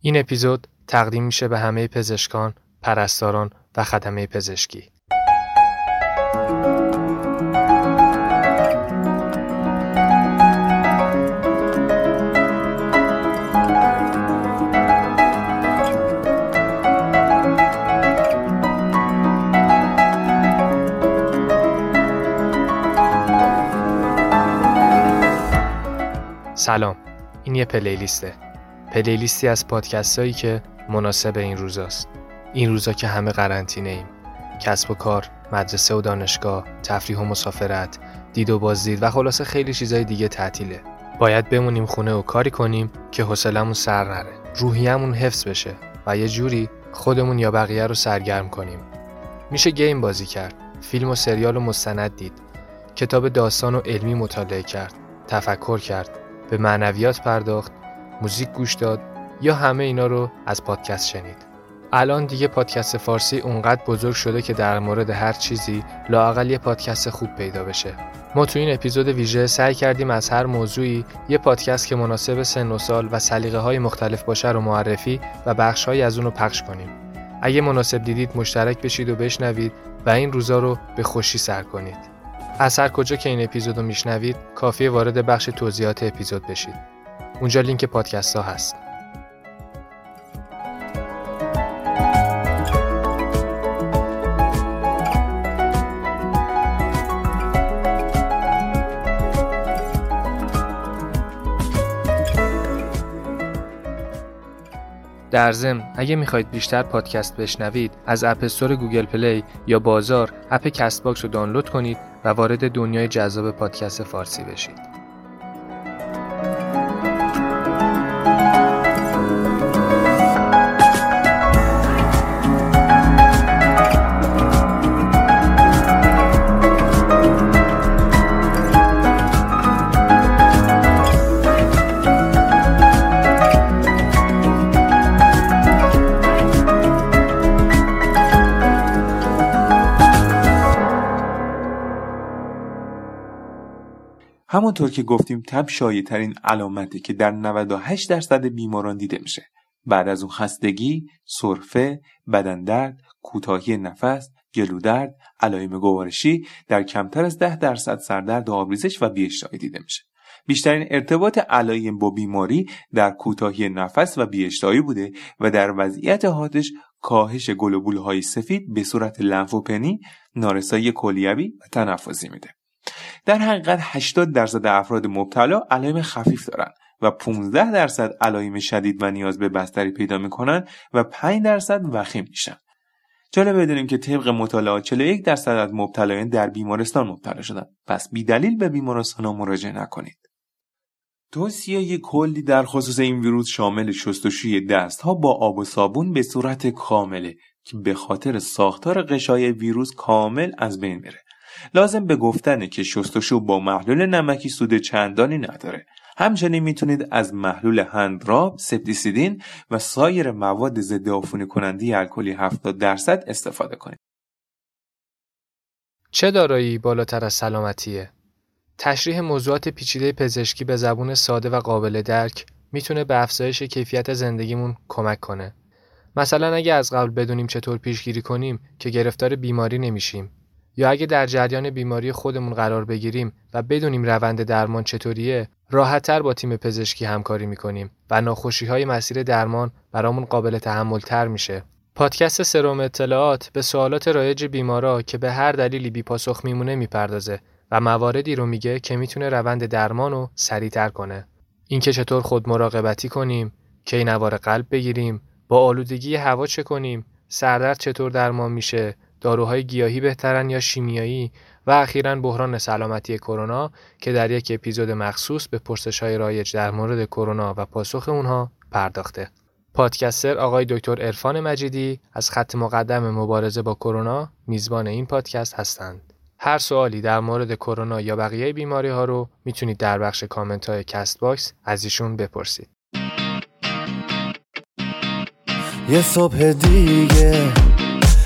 این اپیزود تقدیم میشه به همه پزشکان، پرستاران و خدمه پزشکی. سلام این یه پلیلیسته پلیلیستی از پادکست هایی که مناسب این روزاست. این روزا که همه قرنطینه ایم کسب و کار مدرسه و دانشگاه تفریح و مسافرت دید و بازدید و خلاصه خیلی چیزای دیگه تعطیله. باید بمونیم خونه و کاری کنیم که حوصلمون سر نره. روحیمون حفظ بشه و یه جوری خودمون یا بقیه رو سرگرم کنیم. میشه گیم بازی کرد فیلم و سریال و مستند دید کتاب داستان و علمی مطالعه کرد تفکر کرد به معنویات پرداخت موزیک گوش داد یا همه اینا رو از پادکست شنید. الان دیگه پادکست فارسی اونقدر بزرگ شده که در مورد هر چیزی لاقل یه پادکست خوب پیدا بشه. ما تو این اپیزود ویژه سعی کردیم از هر موضوعی یه پادکست که مناسب سن و سال و سلیقه های مختلف باشه رو معرفی و بخش از اون رو پخش کنیم. اگه مناسب دیدید مشترک بشید و بشنوید و این روزا رو به خوشی سر کنید. از هر کجا که این اپیزود رو میشنوید کافی وارد بخش توضیحات اپیزود بشید. اونجا لینک پادکست ها هست. در ضمن اگه می‌خواید بیشتر پادکست بشنوید از App Store Google Play یا بازار اپ CastBox رو دانلود کنید و وارد دنیای جذاب پادکست فارسی بشید. همونطور که گفتیم تب شایع ترین علامته که در 98 درصد بیماران دیده میشه. بعد از اون خستگی، سرفه، بدن درد، کوتاهی نفس، گلودرد، علائم گوارشی در کمتر از 10 درصد سردرد و آبریزش و بیاشتهایی دیده میشه. بیشترین ارتباط علائم با بیماری در کوتاهی نفس و بیاشتهایی بوده و در وضعیت حادش کاهش گلوبول های سفید به صورت لنفوپنی، نارسایی کلیوی و تنفسی میده. در حقیقت 80 درصد افراد مبتلا علائم خفیف دارند و 15 درصد علائم شدید و نیاز به بستری پیدا می‌کنن و 5 درصد وخیم میشن. جالب بدونیم که طبق مطالعات 41 درصد از مبتلایان در بیمارستان مبتلا شدن. پس بی دلیل به بیمارستان ها مراجعه نکنید. توصیه کلی در خصوص این ویروس شامل شستشوی دست ها با آب و صابون به صورت کامله که به خاطر ساختار قشای ویروس کامل از بین بره. لازم به گفتنه که شستشو با محلول نمکی سود چندانی نداره همچنین می‌تونید از محلول هندراب، سپتیسیدین و سایر مواد ضد عفونی کننده الکلی 70 درصد استفاده کنید. چه دارایی بالاتر از سلامتیه؟ تشریح موضوعات پیچیده پزشکی به زبون ساده و قابل درک می‌تونه به افزایش کیفیت زندگیمون کمک کنه. مثلا اگه از قبل بدونیم چطور پیشگیری کنیم که گرفتار بیماری نمیشیم یا اگه در جریان بیماری خودمون قرار بگیریم و بدونیم روند درمان چطوریه راحتتر با تیم پزشکی همکاری می‌کنیم و ناخوشی های مسیر درمان برامون قابل تحمل تر میشه. پادکست سروم اطلاعات به سوالات رایج بیمارا که به هر دلیلی بی پاسخ میمونه می‌پردازه و مواردی رو میگه که می‌تونه روند درمان رو سریعتر کنه. اینکه چطور خود مراقبتی کنیم کی نوار قلب بگیریم با آلودگی هوا چه کنیم سردرد چطور درمان میشه داروهای گیاهی بهترن یا شیمیایی و اخیرا بحران سلامتی کرونا که در یک اپیزود مخصوص به پرسش های رایج در مورد کرونا و پاسخ اونها پرداخته. podcaster آقای دکتر عرفان مجیدی از خط مقدم مبارزه با کرونا میزبان این پادکست هستند. هر سوالی در مورد کرونا یا بقیه بیماری ها رو می‌تونید در بخش کامنت های CastBox از ایشون بپرسید. یه صبح دیگه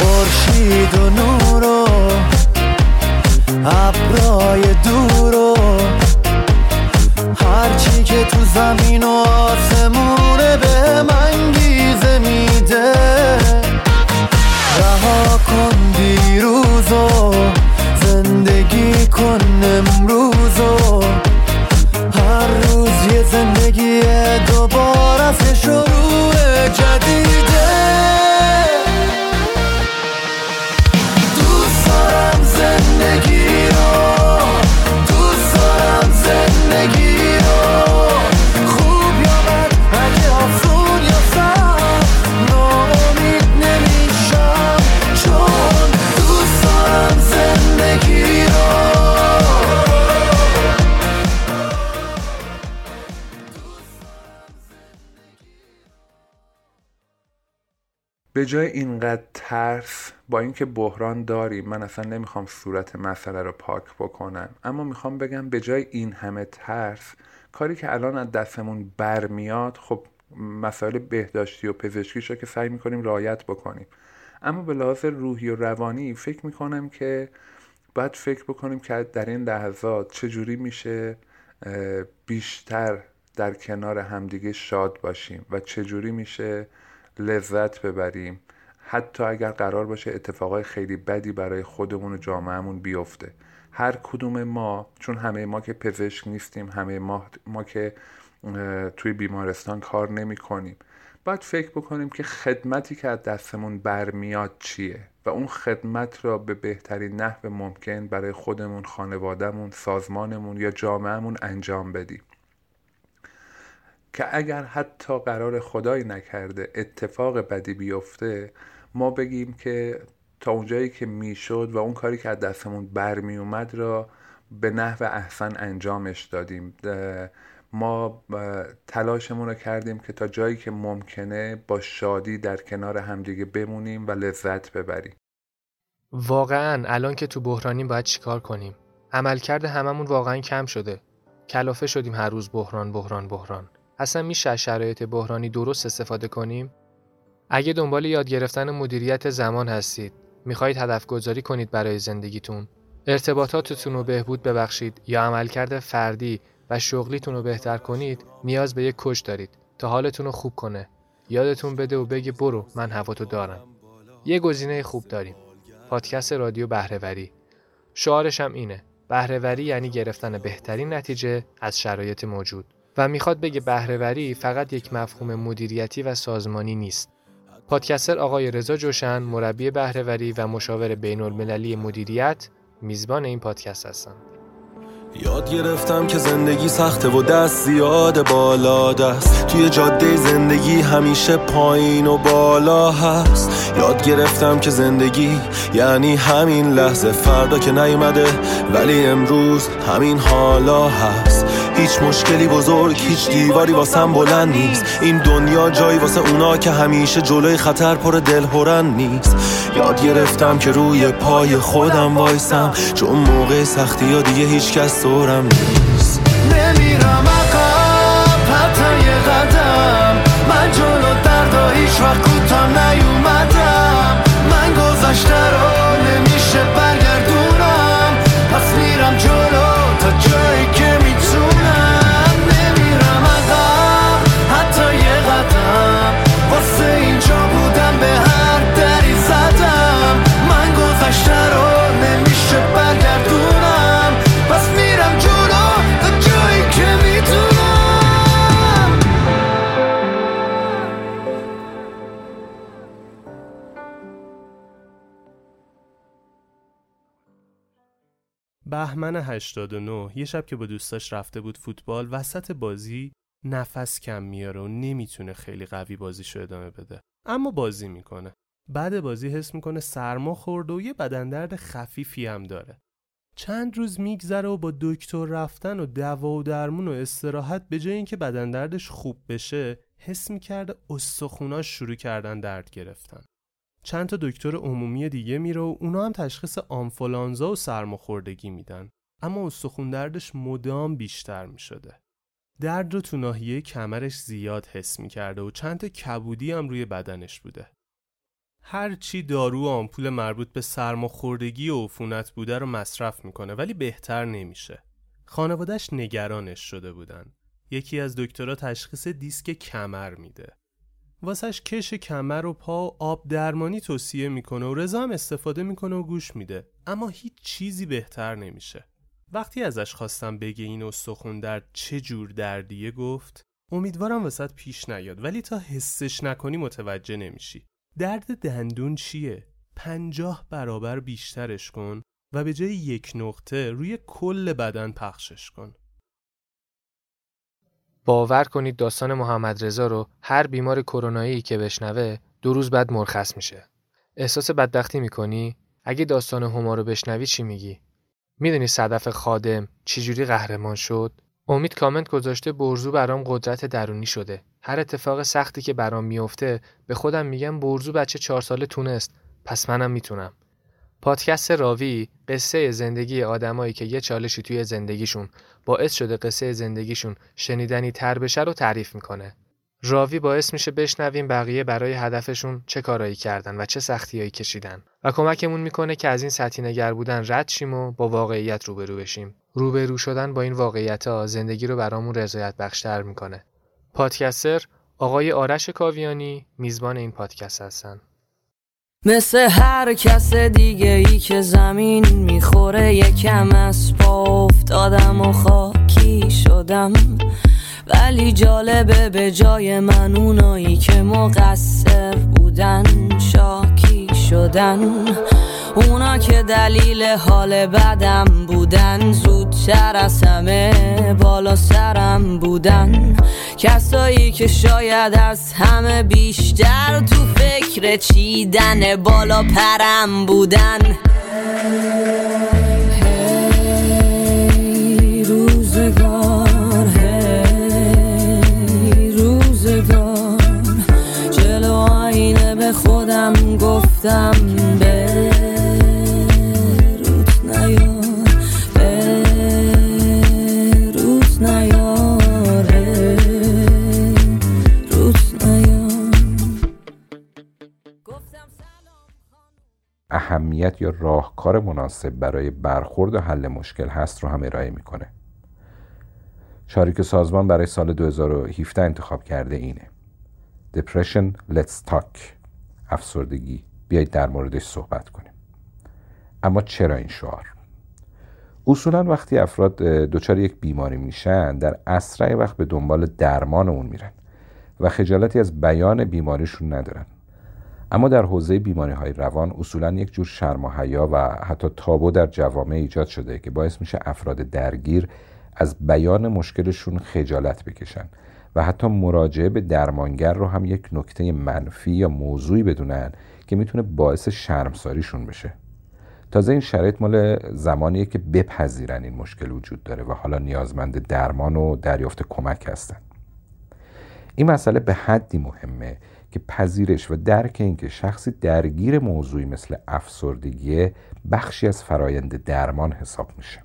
خورشید و نور و ابرای دور و هرچی که تو زمین و آسمونه به منگیزه میده. رها کن دیروزو زندگی کن امروزو هر روز یه زندگی دوباره شروع به جای اینقدر ترس با اینکه بحران داریم من اصلا نمی‌خوام صورت مسئله رو پاک بکنم. اما می‌خوام بگم به جای این همه ترس کاری که الان از دستمون برمیاد خب مسائل بهداشتی و پزشکیش رو که سعی می‌کنیم رعایت بکنیم. اما به لحاظ روحی و روانی فکر می‌کنم که باید فکر بکنیم که در این لحظات چجوری میشه بیشتر در کنار همدیگه شاد باشیم و چجوری میشه لذت ببریم. حتی اگر قرار باشه اتفاقای خیلی بدی برای خودمون و جامعهمون بیفته. هر کدوم ما چون همه ما که پزشک نیستیم همه ما, ما که توی بیمارستان کار نمی کنیم باید فکر بکنیم که خدمتی که از دستمون برمیاد چیه و اون خدمت را به بهترین نحو ممکن برای خودمون خانوادهمون سازمانمون یا جامعهمون انجام بدیم. که اگر حتی قرار خدای نکرده اتفاق بدی بیفته ما بگیم که تا اونجایی که می‌شد و اون کاری که از دستمون برمی اومد را به نحو احسن انجامش دادیم. ما تلاشمون رو کردیم که تا جایی که ممکنه با شادی در کنار همدیگه بمونیم و لذت ببریم. واقعا الان که تو بحرانیم باید چیکار کنیم؟ عملکرد هممون واقعا کم شده. کلافه شدیم هر روز بحران بحران بحران. اصلا میشه شرایط بحرانی درست استفاده کنیم؟ اگه دنبال یاد گرفتن مدیریت زمان هستید می‌خواهید هدف گذاری کنید برای زندگیتون. ارتباطاتتون رو بهبود ببخشید یا عملکرد فردی و شغلیتون رو بهتر کنید نیاز به یک کش دارید تا حالتون رو خوب کنه. یادتون بده و بگه برو من هواتو دارم. یه گزینه خوب داریم. پادکست رادیو بهرهوری. شعارش هم اینه. بهرهوری یعنی گرفتن بهترین نتیجه از شرایط موجود. و می‌خواد بگه بهرهوری فقط یک مفهوم مدیریتی و سازمانی نیست. پادکستر آقای رضا جوشن مربی بهرهوری و مشاور بین المللی مدیریت میزبان این پادکست هستند. یاد گرفتم که زندگی سخته و دست زیاد بالا دست توی جاده زندگی همیشه پایین و بالا هست یاد گرفتم که زندگی یعنی همین لحظه فردا که نیومده ولی امروز همین حالا هست هیچ مشکلی بزرگ هیچ دیواری واسم بلند نیست. این دنیا جایی واسه اونا که همیشه جلوی خطر پر دل نیست. یاد گرفتم که روی پای خودم وایسم. چون موقع سختی ها دیگه هیچ کس دورم نیست. نمیرم عقب حتی یه قدم. من جلو دردا هیچ وقت کوتاه نیومدم. من گذشته رو نمیشه برگردونم. پس میرم جلو. بهمن 89 یه شب که با دوستاش رفته بود فوتبال وسط بازی نفس کم میاره و نمی‌تونه خیلی قوی بازیشو ادامه بده. اما بازی می‌کنه. بعد بازی حس می‌کنه سرما خورده و یه بدن درد خفیفی هم داره. چند روز میگذره و با دکتر رفتن و دوا و درمون و استراحت به جای اینکه بدن دردش خوب بشه حس می‌کرده استخوناش شروع کردن درد گرفتن. چند تا دکتر عمومی دیگه میره و اونا هم تشخیص آنفولانزا و سرماخوردگی میدن اما استخون دردش مدام بیشتر می‌شده درد رو تو ناحیه کمرش زیاد حس می‌کرده و چند تا کبودی هم روی بدنش بوده هر چی دارو و آمپول مربوط به سرماخوردگی و عفونت بوده رو مصرف می‌کنه ولی بهتر نمیشه. خانوادش نگرانش شده بودن. یکی از دکترها تشخیص دیسک کمر میده. واسش کش کمر و پا و آب درمانی توصیه می‌کنه و رضا هم استفاده می‌کنه و گوش میده اما هیچ چیزی بهتر نمیشه. وقتی ازش خواستم بگه این استخون درد چه جور دردیه گفت امیدوارم وسط پیش نیاد ولی تا حسش نکنی متوجه نمیشی. درد دندون چیه؟ پنجاه برابر بیشترش کن و به جای یک نقطه روی کل بدن پخشش کن. باور کنید داستان محمد رضا رو هر بیمار کرونایی که بشنوه دو روز بعد مرخص میشه. احساس بدبختی می‌کنی؟ اگه داستان هما رو بشنوی چی میگی؟ می‌دونی صدف خادم چجوری قهرمان شد؟ امید کامنت گذاشته برزو برام قدرت درونی شده. هر اتفاق سختی که برام میفته به خودم میگم برزو بچه چهار ساله تونست پس منم می‌تونم. پادکست راوی قصه زندگی آدمایی که یه چالشی توی زندگیشون باعث شده قصه زندگیشون شنیدنی تر بشه رو تعریف می‌کنه. راوی باعث میشه بشنویم بقیه برای هدفشون چه کارایی کردن و چه سختیایی کشیدن و کمکمون می‌کنه که از این سطحی نگر بودن رد شیم و با واقعیت روبرو بشیم. روبرو شدن با این واقعیت ها زندگی رو برامون رضایت بخشتر می‌کنه. پادکستر آقای آرش کاویانی میزبان این پادکست هستن. مثل هر کس دیگه ای که زمین می‌خوره یکم از پا افتادم و خاکی شدم. ولی جالبه به جای من اونایی که مقصر بودن شاکی شدن. اونا که دلیل حال بدم بودن زودتر از همه بالا سرم بودن. کسایی که شاید از همه بیشتر تو فکر چیدن بالا پرم بودن. روزگار جلو به خودم گفتم اهمیت یا راهکار مناسب برای برخورد و حل مشکل هست رو هم ارائه می‌کنه. شاریک سازمان برای سال 2017 انتخاب کرده اینه. Depression Let's Talk. افسردگی. بیایید در موردش صحبت کنیم. اما چرا این شعار؟ اصولا وقتی افراد دچار یک بیماری میشن در اسرع وقت به دنبال درمان اون میرن و خجالتی از بیان بیماریشون ندارن. اما در حوزه بیماری های روان اصولا یک جور شرم و حیا و حتی تابو در جوامع ایجاد شده که باعث میشه افراد درگیر از بیان مشکلشون خجالت بکشن و حتی مراجعه به درمانگر رو هم یک نکته منفی یا موضوعی بدونن که می‌تونه باعث شرمساریشون بشه. تازه این شرایط مال زمانیه که بپذیرن این مشکل وجود داره و حالا نیازمند درمان و دریافت کمک هستن. این مسئله به حدی مهمه که پذیرش و درک اینکه شخصی درگیر موضوعی مثل افسردگی بخشی از فرایند درمان حساب میشه.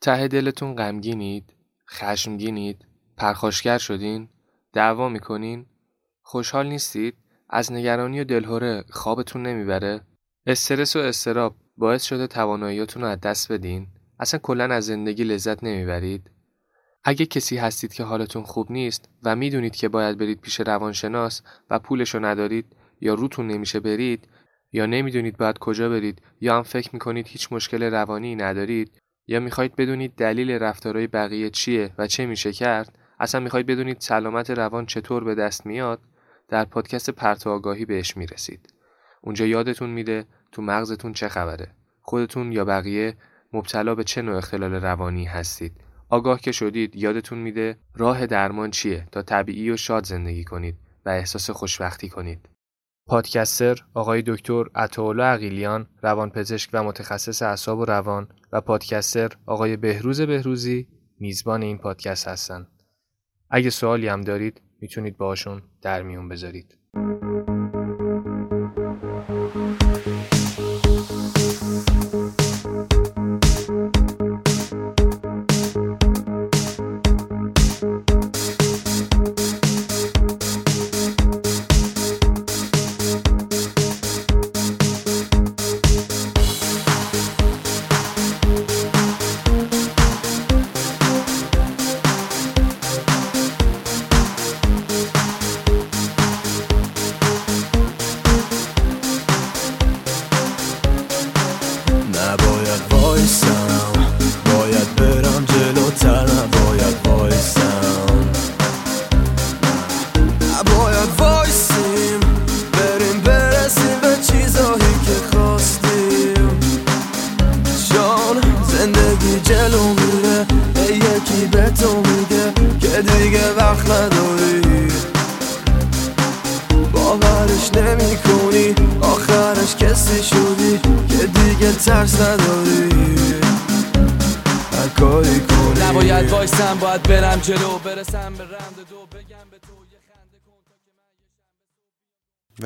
ته دلتون غمگینید؟ خشمگینید؟ پرخاشگر شدین؟ دعوا می‌کنین؟ خوشحال نیستید؟ از نگرانی و دلهوره خوابتون نمی‌بره؟ استرس و استراب باعث شده تواناییاتون رو از دست بدین؟ اصلا کلا از زندگی لذت نمی‌برید؟ اگه کسی هستید که حالتون خوب نیست و می‌دونید که باید برید پیش روانشناس و پولشو ندارید یا روتون نمیشه برید یا نمی‌دونید باید کجا برید یا هم فکر می‌کنید هیچ مشکل روانی ندارید یا می‌خواید بدونید دلیل رفتارهای بقیه چیه و چه میشه کرد اصلا می‌خواید بدونید سلامت روان چطور به دست میاد در پادکست پرتو آگاهی بهش می‌رسید. اونجا یادتون میده تو مغزتون چه خبره خودتون یا بقیه مبتلا به چه نوع اختلال روانی هستید. آگاه که شدید یادتون میده راه درمان چیه تا طبیعی و شاد زندگی کنید و احساس خوشبختی کنید پادکستر آقای دکتر عطاالله عقیلیان روانپزشک و متخصص اعصاب و روان و پادکستر آقای بهروز بهروزی میزبان این پادکست هستند. اگه سوالی هم دارید می‌تونید باهاشون در میون بذارید.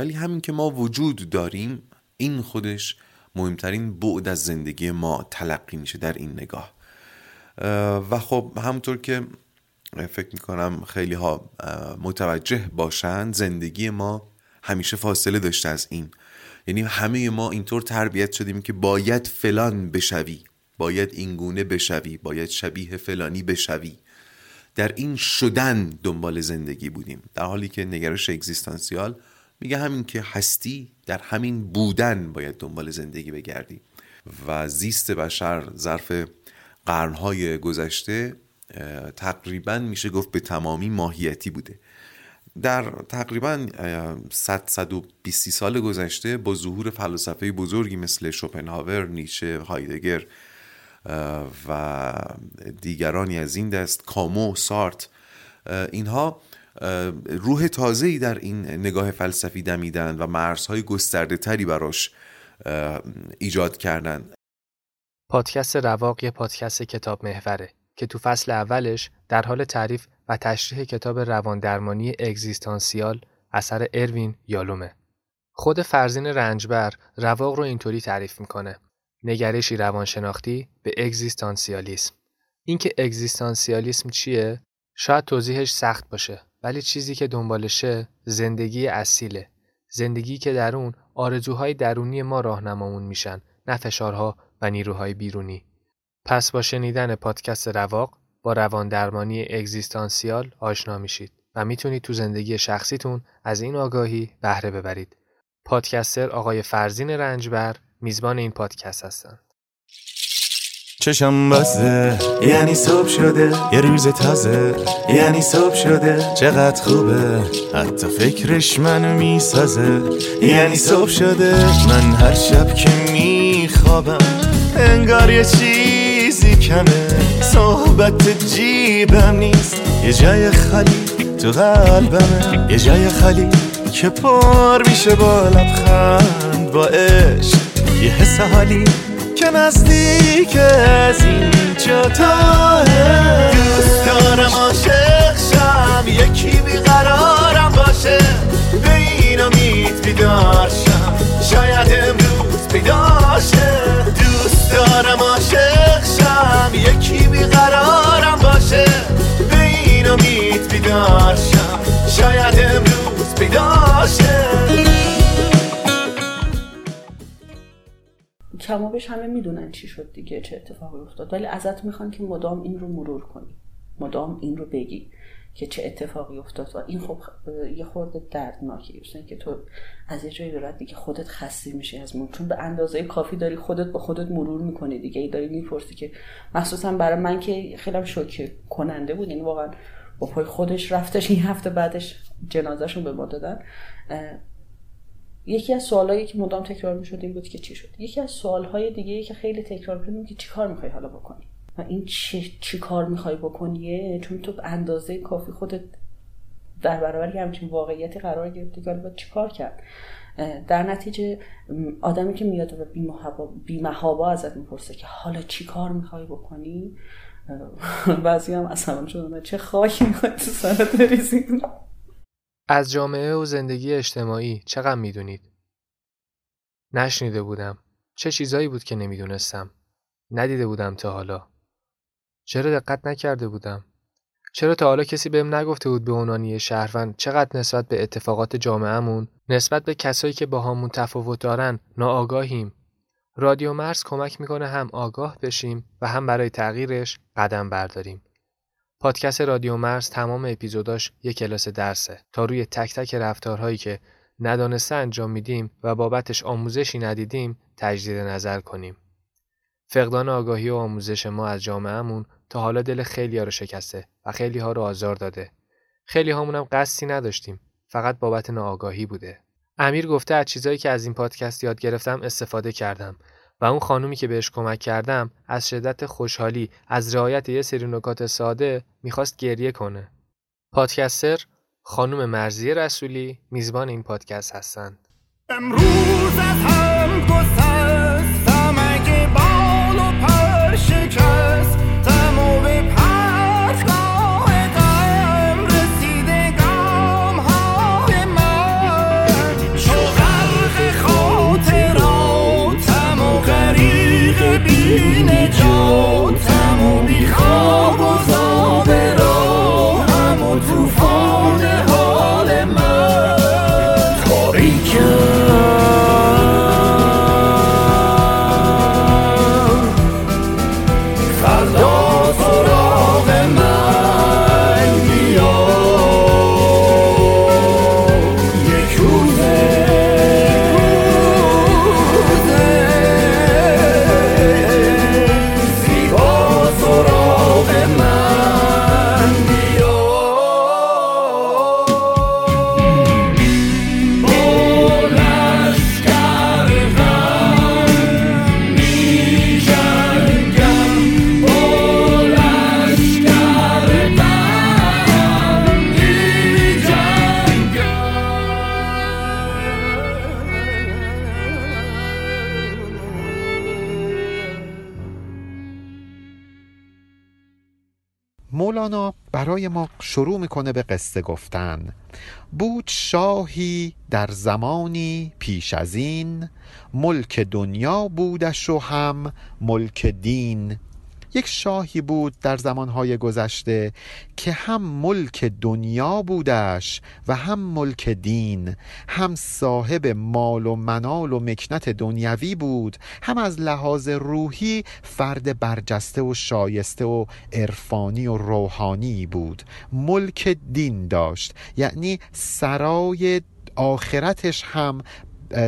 ولی همین که ما وجود داریم این خودش مهمترین بعد از زندگی ما تلقی میشه در این نگاه. و خب همونطور که فکر می‌کنم خیلی ها متوجه باشند زندگی ما همیشه فاصله داشته از این. یعنی همه ما اینطور تربیت شدیم که باید فلان بشوی باید اینگونه بشوی باید شبیه فلانی بشوی. در این شدن دنبال زندگی بودیم. در حالی که نگرش اگزیستانسیال میگه همین که هستی در همین بودن باید دنبال زندگی بگردی و زیست بشر ظرف قرنهای گذشته تقریبا میشه گفت به تمامی ماهیتی بوده. در تقریبا 100 120 سال گذشته با ظهور فلسفه بزرگی مثل شوپنهاور، نیچه، هایدگر و دیگرانی از این دست کامو، سارت اینها روح تازه‌ای در این نگاه فلسفی دمیدن و مرزهای گسترده تری براش ایجاد کردن پادکست رواق یه پادکست کتاب محوره که تو فصل اولش در حال تعریف و تشریح کتاب رواندرمانی اگزیستانسیال اثر اروین یالومه. خود فرزین رنجبر رواق رو اینطوری تعریف می‌کنه. نگرشی روانشناختی به اگزیستانسیالیسم. اینکه اگزیستانسیالیسم چیه؟ شاید توضیحش سخت باشه ولی چیزی که دنبالشه زندگی اصیله. زندگی که در اون آرزوهای درونی ما راهنمامون میشن نه فشارها و نیروهای بیرونی. پس با شنیدن پادکست رواق با روان درمانی اگزیستانسیال آشنا میشید و می‌تونید تو زندگی شخصیتون از این آگاهی بهره ببرید. پادکستر آقای فرزین رنجبر میزبان این پادکست هستند. چشم بازه یعنی صبح شده. یه روز تازه. یعنی صبح شده. چقدر خوبه. حتی فکرش منو می‌سازه. یعنی صبح شده. من هر شب که میخوابم انگار یه چیزی کمه. صحبت جیبم نیست. یه جای خالی تو قلبمه. یه جای خالی که پر میشه با لبخند با عشق. یه حس حالی که نزدیک از اینجا تا دوست دارم عاشق شم یکی بیقرارم باشه. به این امید بیدار شم شاید امروز پیداشه دوست دارم عاشق شم یکی بیقرارم باشه. به این امید بیدار شم شاید امروز پیداشه کمابش همه می‌دونن چی شد دیگه چه اتفاقی افتاد. ولی ازت می‌خوان که مدام این رو مرور کنی. مدام این رو بگی که چه اتفاقی افتاد. و این خب یه خورده دردناکه که تو از یه جایی بعد دیگه خودت خسته میشی از مرور. چون به اندازه کافی داری خودت به خودت مرور می‌کنی دیگه. ای داری می‌پرسی که مخصوصا برای من که خیلی شوکه کننده بود. یعنی واقعا با پای خودش رفتش. این هفته بعدش جنازهشون به ما دادن. یکی از سوالایی که مدام تکرار می‌شد این بود که چی شد؟ یکی از سوالهای دیگه که خیلی تکرار می‌شد که چی کار می‌خوای حالا بکنی؟ و این چی, چی کار می‌خوای بکنیه چون تو اندازه کافی خودت در برابر همچین واقعیتی قرار گرفته که حالا چیکار کرد؟ در نتیجه آدمی که میاد و بیمهابا ازت می‌پرسه که حالا چی کار می‌خوای بکنی؟ بعضی هم اصلا شدن. چه خواهی می‌خوای تو سرت بریزی؟ از جامعه و زندگی اجتماعی چقدر می‌دونید؟ نشنیده بودم. چه چیزایی بود که نمی‌دونستم؟ ندیده بودم تا حالا. چرا دقت نکرده بودم؟ چرا تا حالا کسی بهم نگفته بود به عنوان شهروند چقدر نسبت به اتفاقات جامعهمون نسبت به کسایی که با همون تفاوت دارن ناآگاهیم رادیو مرز کمک می‌کنه هم آگاه بشیم و هم برای تغییرش قدم برداریم پادکست رادیو مرز تمام اپیزوداش یک کلاس درسه تا روی تک تک رفتارهایی که ندانسته انجام میدیم و بابتش آموزشی ندیدیم تجدید نظر کنیم. فقدان آگاهی و آموزش ما از جامعهمون تا حالا دل خیلی ها رو شکسته و خیلی ها رو آزار داده. خیلی هامون هم قصدی نداشتیم. فقط بابت ناآگاهی بوده. امیر گفته از چیزایی که از این پادکست یاد گرفتم استفاده کردم و اون خانومی که بهش کمک کردم از شدت خوشحالی از رعایت یه سری نکات ساده می‌خواست گریه کنه. پادکستر خانم مرزی رسولی میزبان این پادکست هستند. امروز از هم گسستم اگه بال و پر شکست 与你走。شروع می‌کنه به قصه گفتن. بود شاهی در زمانی پیش از این ملک دنیا بودش و هم ملک دین یک شاهی بود در زمانهای گذشته که هم ملک دنیا بودش و هم ملک دین هم صاحب مال و منال و مکنت دنیوی بود هم از لحاظ روحی فرد برجسته و شایسته و عرفانی و روحانی بود. ملک دین داشت یعنی سرای آخرتش هم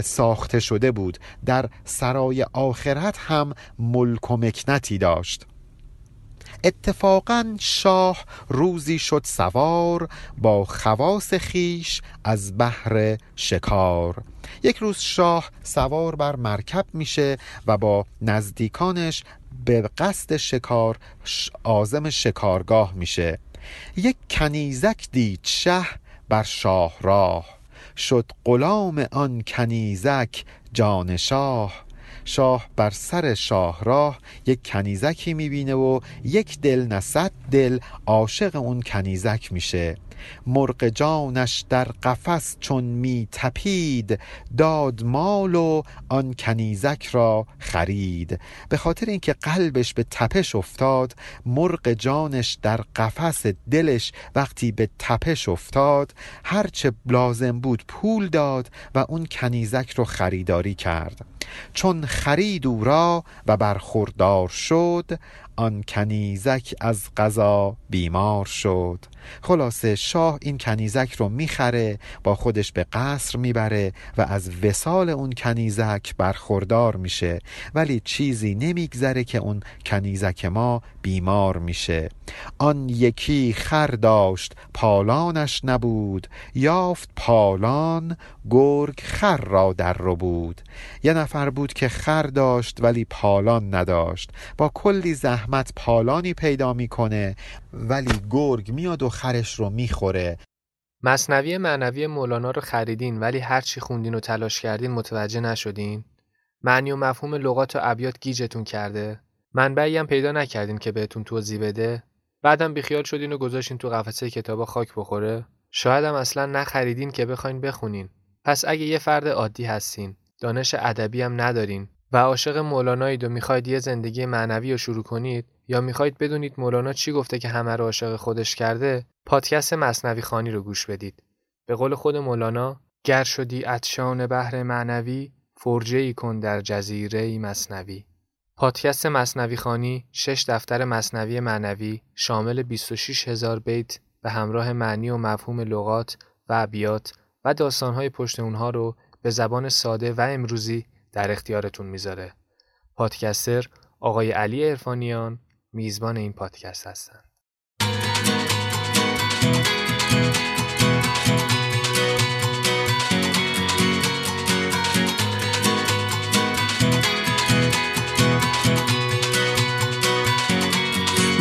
ساخته شده بود. در سرای آخرت هم ملک و مکنتی داشت. اتفاقا شاه روزی شد سوار با خواس خیش از بحر شکار. یک روز شاه سوار بر مرکب میشه و با نزدیکانش به قصد شکار آزم شکارگاه میشه. یک کنیزک دید شه بر شاه راه شد غلام آن کنیزک جان شاه. شاه بر سر شاهراه یک کنیزکی می‌بینه و یک دل نه صد دل عاشق اون کنیزک میشه. مرغ جانش در قفس چون می تپید داد مال و آن کنیزک را خرید. به خاطر اینکه قلبش به تپش افتاد مرغ جانش در قفس دلش وقتی به تپش افتاد هرچه لازم بود پول داد و اون کنیزک رو خریداری کرد. چون خرید او را و برخوردار شد آن کنیزک از قضا بیمار شد. خلاصه شاه این کنیزک رو می‌خره با خودش به قصر می‌بره و از وسال اون کنیزک برخوردار میشه. ولی چیزی نمیگذره که اون کنیزک ما بیمار میشه. آن یکی خر داشت پالانش نبود. یافت پالان گرگ خر را در رو بود. یه نفر بود که خر داشت ولی پالان نداشت. با کلی زحمت پالانی پیدا می‌کنه. ولی گرگ میاد و خرش رو می‌خوره مصنوی معنوی مولانا رو خریدین ولی هرچی خوندین و تلاش کردین متوجه نشدین؟ معنی و مفهوم لغات و ابیات گیجتون کرده؟ منبعی هم پیدا نکردین که بهتون توضیح بده؟ بعدم بیخیال شدین و گذاشتین تو قفسه کتابا خاک بخوره؟ شاید هم اصلا نخریدین که بخواین بخونین. پس اگه یه فرد عادی هستین، دانش ادبی هم ندارین و عاشق مولانایید و می‌خواید یه زندگی معنوی رو شروع کنید یا می‌خواید بدونید مولانا چی گفته که همه رو عاشق خودش کرده پادکست مصنوی خانی رو گوش بدید به قول خود مولانا گر شدی اتشان بحر معنوی فرجه ای کن در جزیره ای مصنوی پادکست مصنوی خانی شش دفتر مصنوی معنوی شامل 26 هزار بیت به همراه معنی و مفهوم لغات و ابیات و داستانهای پشت اونها رو به زبان ساده و امروزی در اختیارتون می‌ذاره. پادکستر آقای علی ارفانیان میزبان این پادکست هستند.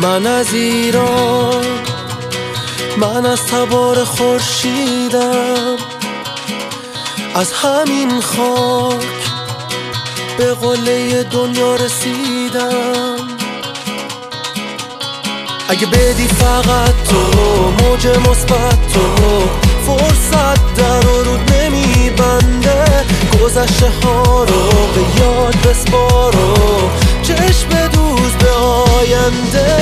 من از ایران من از تبار خورشیدم از همین خاک به قله دنیا رسیدم اگه بدی فقط تو موج مثبت تو. فرصت در و رود نمیبنده. گذشته ها رو به یاد بسپارو. چشم دوز به آینده.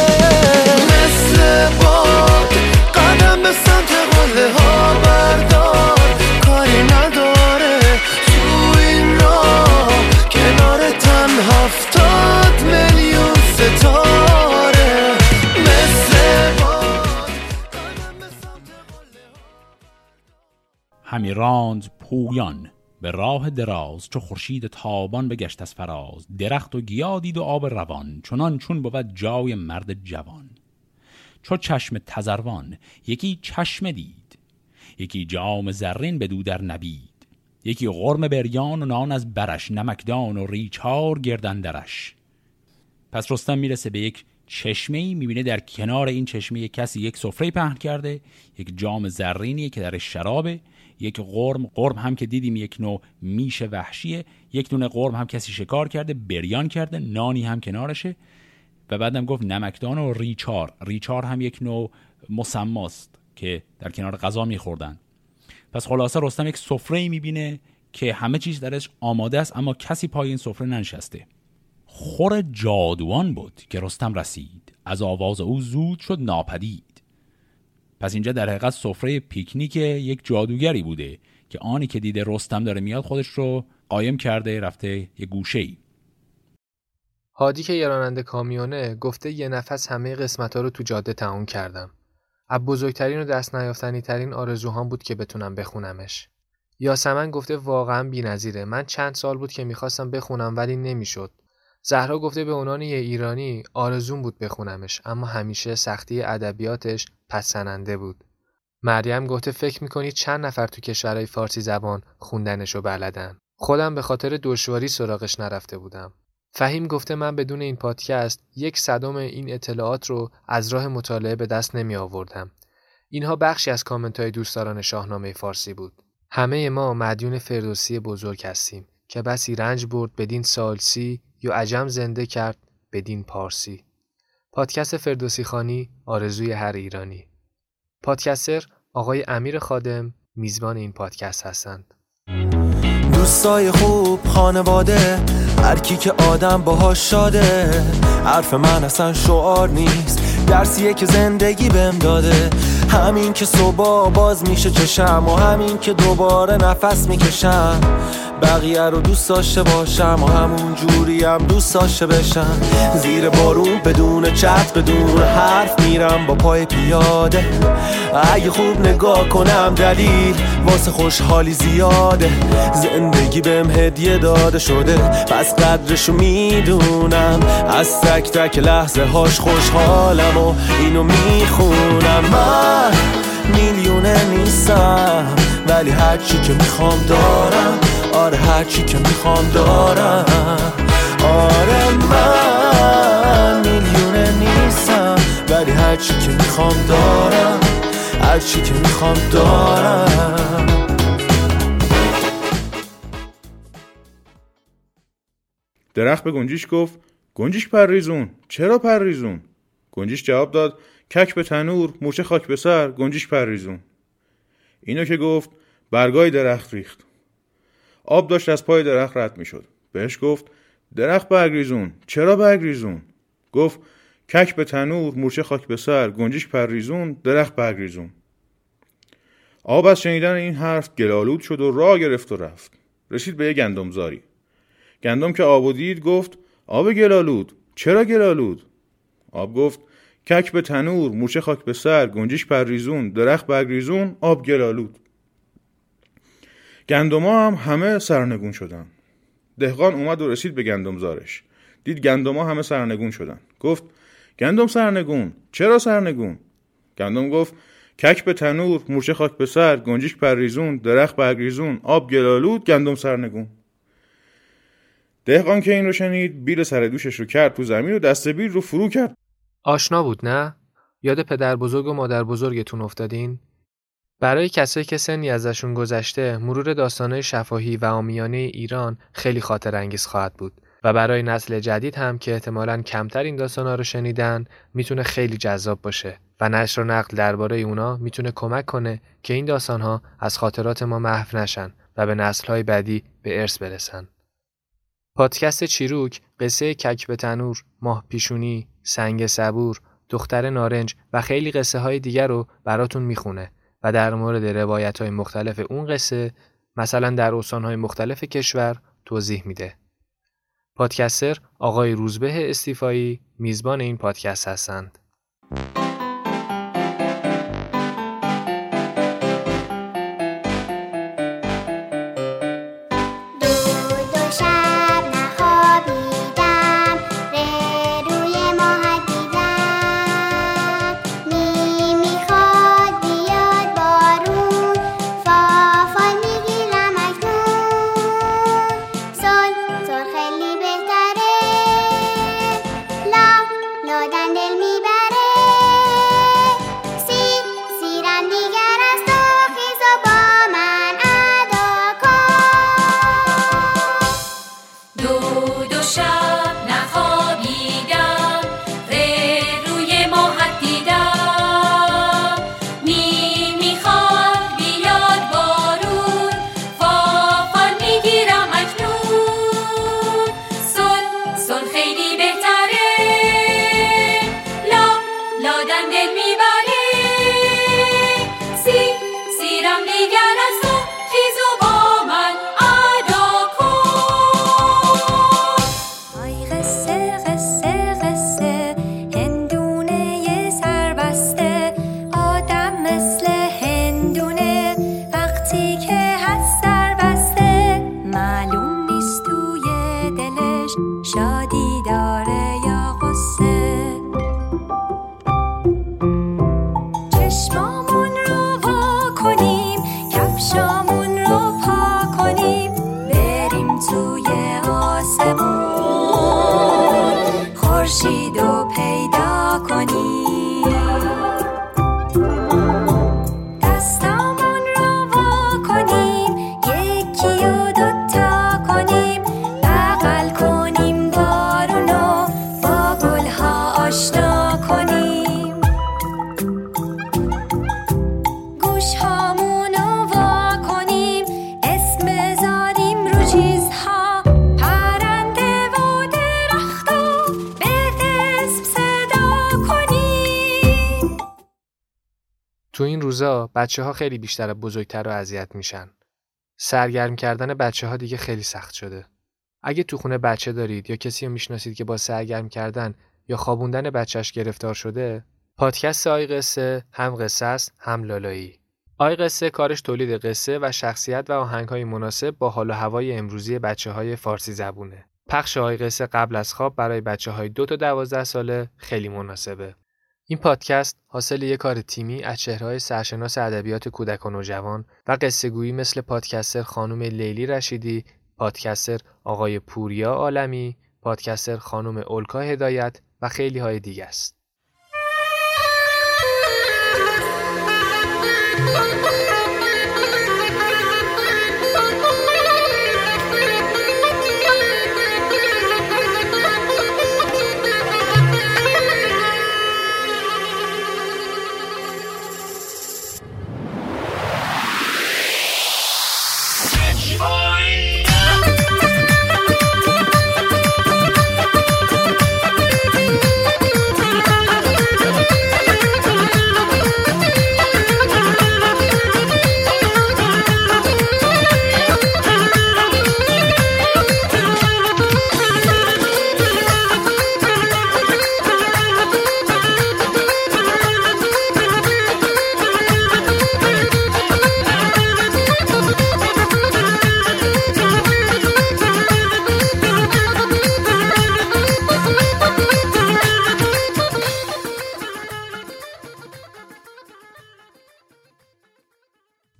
مثل باد قدم به سمت قله ها بردار. کاری نداره تو این راه. کنار تن هفتاد میلیون همی راند پویان به راه دراز چو خورشید تابان بگشت از فراز. درخت و گیا دید و آب روان چنان چون بود جای مرد جوان. چو چشم تزروان یکی چشم دید یکی جام زرین بدو در نبید یکی غرم بریان و نان از برش نمکدان و ریچار گردن درش پس رستم می‌رسه به یک چشمه ای می‌بینه در کنار این چشمه کسی یک سفره پهن کرده یک جام زرینی که در شرابه. یک قرم قرم هم که دیدیم یک نوع میش وحشیه یک دونه قرم هم کسی شکار کرده بریان کرده نانی هم کنارشه. و بعدم گفت نمکدان و ریچار. ریچار هم یک نوع مسماست که در کنار غذا میخوردن. پس خلاصه رستم یک سفره می‌بینه که همه چیز درش آماده است اما کسی پای این سفره ننشسته. خور جادوان بود که رستم رسید. از آواز او زود شد ناپدید. پس اینجا در حقیقت سفره پیکنیک یک جادوگری بوده که آنی که دیده رستم داره میاد خودش رو قایم کرده رفته یه گوشه ای هادی که یه کامیونه گفته یه نفس همه قسمت ها رو تو جاده تموم کردم. از بزرگترین و دست نیافتنی ترین آرزوهام بود که بتونم بخونمش. یاسمن گفته واقعا بی‌نظیره. من چند سال بود که می‌خواستم بخونم ولی نمی‌شد. زهرا گفته به عنوان یه ایرانی آرزوم بود بخونمش اما همیشه سختی ادبیاتش پسننده بود. مریم گفته فکر می‌کنی چند نفر تو کشورهای فارسی زبان خوندنشو بلدن. خودم به خاطر دشواری سراغش نرفته بودم. فهیم گفته من بدون این پادکست یک صدم این اطلاعات رو از راه مطالعه به دست نمی آوردم. اینها بخشی از کامنت های دوستداران شاهنامه فارسی بود. همه ما مدیون فردوسی بزرگ هستیم که بسی رنج برد بدین سالسی یا عجم زنده کرد بدین پارسی. پادکست فردوسی خانی آرزوی هر ایرانی. پادکستر آقای امیر خادم میزبان این پادکست هستند. دوستای خوب خانواده هر کی که آدم باهاش شاده حرف من اصلا شعار نیست درسیه که زندگی بهم داده همین که صبح باز میشه چشم و همین که دوباره نفس می‌کشم. بقیه رو دوست داشته باشم و همون جوری هم دوست داشته بشم. زیر بارون بدون چت بدون حرف میرم با پای پیاده. اگه خوب نگاه کنم دلیل واسه خوشحالی زیاده. زندگی بهم هدیه داده شده پس قدرشو می‌دونم. از تک تک لحظه هاش خوشحالم و اینو می‌خونم. من نیستم ولی هرچی که می‌خوام دارم. آره هرچی که می‌خوام دارم. آره من میلیونه نیستم ولی هرچی که می‌خوام دارم. هرچی که می‌خوام دارم. درخت به گنجیش گفت گنجیش پریزون چرا پریزون گنجیش جواب داد کک به تنور موچه خاک به سر گنجیش پریزون اینو که گفت برگای درخت ریخت. آب داشت از پای درخت رد می‌شد. بهش گفت درخت برگریزون چرا برگریزون گفت کک به تنور مورچه خاک به سر گنجیش پریزون درخت برگریزون آب از شنیدن این حرف گلالود شد و راه گرفت و رفت. رسید به یه گندمزاری. گندم که آب و دید گفت آب گلالود. چرا گلالود؟ آب گفت کک به تنور مورچه خاک به سر گنجیش پریزون درخت برگریزون آب گلالود. گندما هم همه سرنگون شدن. دهقان اومد و رسید به گندمزارش دید گندما همه سرنگون شدن. گفت گندم سرنگون چرا سرنگون؟ گندم گفت کک به تنور مورچه خاک به سر گنجیش پریزون درخت برگریزون آب گلالود گندم سرنگون. دهقان که این رو شنید بیل سر دوشش رو کرد تو زمین و دست بیل رو فرو کرد. آشنا بود نه؟ یاد پدر بزرگ و مادر بزرگتون افتادین؟ برای کسایی که سنی ازشون گذشته مرور داستانهای شفاهی و آمیانه ایران خیلی خاطر انگیز خواهد بود و برای نسل جدید هم که احتمالا کمتر این داستانها رو شنیدن می‌تونه خیلی جذاب باشه و نشر و نقل درباره اونا می‌تونه کمک کنه که این داستانها از خاطرات ما محو نشن و به نسلهای بعدی به ارث برسن. پادکست چیروک قصه کک به تنور، ماه پیشونی، سنگ صبور، دختر نارنج و خیلی قصه های دیگر رو براتون می‌خونه و در مورد روایت های مختلف اون قصه مثلا در استان های مختلف کشور توضیح میده. پادکستر آقای روزبه استیفایی میزبان این پادکست هستند. روزا بچه ها خیلی بیشتر بزرگتر و اذیت میشن. سرگرم کردن بچه ها دیگه خیلی سخت شده. اگه تو خونه بچه دارید یا کسی رو می‌شناسید که با سرگرم کردن یا خوابوندن بچهش گرفتار شده، پادکست آی قصه هم قصه است هم لالایی. آی قصه کارش تولید قصه و شخصیت و آهنگ های مناسب با حال و هوای امروزی بچه های فارسی زبونه. پخش آی قصه قبل از خواب برای بچه های دو تا دوازده ساله خیلی مناسبه. این پادکست حاصل یک کار تیمی از چهرهای سرشناس ادبیات کودک و نوجوان و قصه گویی مثل پادکستر خانم لیلی رشیدی، پادکستر آقای پوریا عالمی، پادکستر خانم اولکا هدایت و خیلی های دیگه است.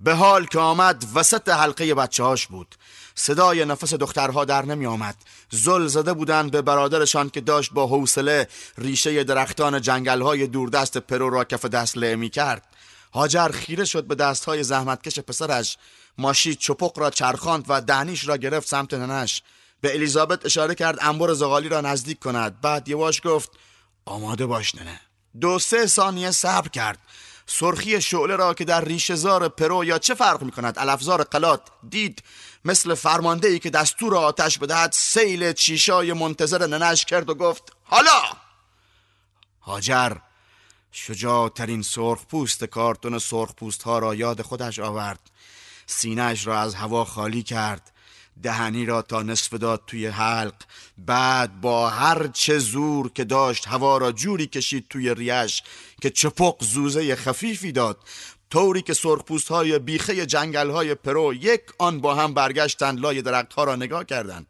به حال که آمد وسط حلقه بچه هاش بود. صدای نفس دخترها در نمی آمد زل زده بودند به برادرشان که داشت با حوصله ریشه درختان جنگل های دوردست پرو را کف دست له می کرد هاجر خیره شد به دست های زحمتکش پسرش. ماشی چپق را چرخاند و دهنیش را گرفت سمت ننش. به الیزابت اشاره کرد انبر زغالی را نزدیک کند. بعد یواش گفت آماده باش ننه. دو سه ثانیه صبر کرد. سرخی شعله را که در ریشهزار پرو یا چه فرق می کند الافزار قلات دید مثل فرمانده ای که دستور آتش بدهد سیل چیشای منتظر ننش کرد و گفت حالا! هاجر شجاعترین سرخ پوست کارتون سرخ پوست ها را یاد خودش آورد. سینهش را از هوا خالی کرد. دهنی را تا نصف داد توی حلق. بعد با هر چه زور که داشت هوا را جوری کشید توی ریه‌ش که چپق زوزه خفیفی داد. طوری که سرخپوست های بیخه جنگل های پرو یک آن با هم برگشتند لای درخت ها را نگاه کردند.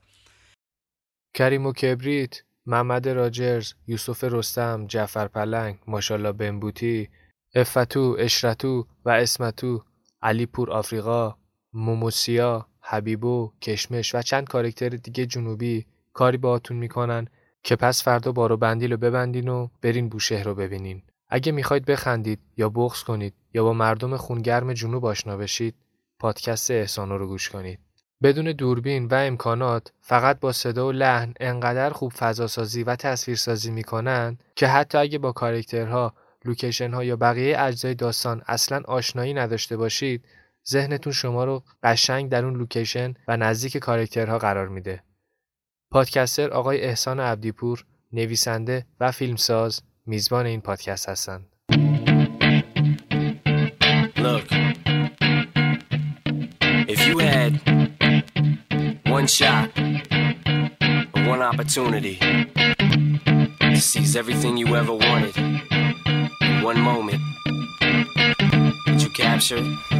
کریم و کبریت محمد راجرز یوسف رستم جعفر پلنگ ماشالله بنبوتی افتو اشرتو و اسمتو علی پور آفریقا موموسیا حبیبو کشمش و چند character دیگه جنوبی کاری باهاتون می‌کنن که پس فردا بارو بندیل رو ببندین و برین بوشهر رو ببینین. اگه می‌خواید بخندید یا بغض کنید یا با مردم خونگرم جنوب آشنا بشید پادکست احسانو رو گوش کنید. بدون دوربین و امکانات فقط با صدا و لحن انقدر خوب فضاسازی و تصویرسازی می‌کنن که حتی اگه با character ها location ها یا بقیه اجزای داستان اصلا آشنایی نداشته باشید ذهنتون شما رو قشنگ در اون لوکیشن و نزدیک کارکترها قرار میده. پادکستر آقای احسان عبدیپور نویسنده و فیلمساز میزبان این پادکست هستند. If you had one shot, one opportunity to seize everything you ever wanted one moment, would you capture it?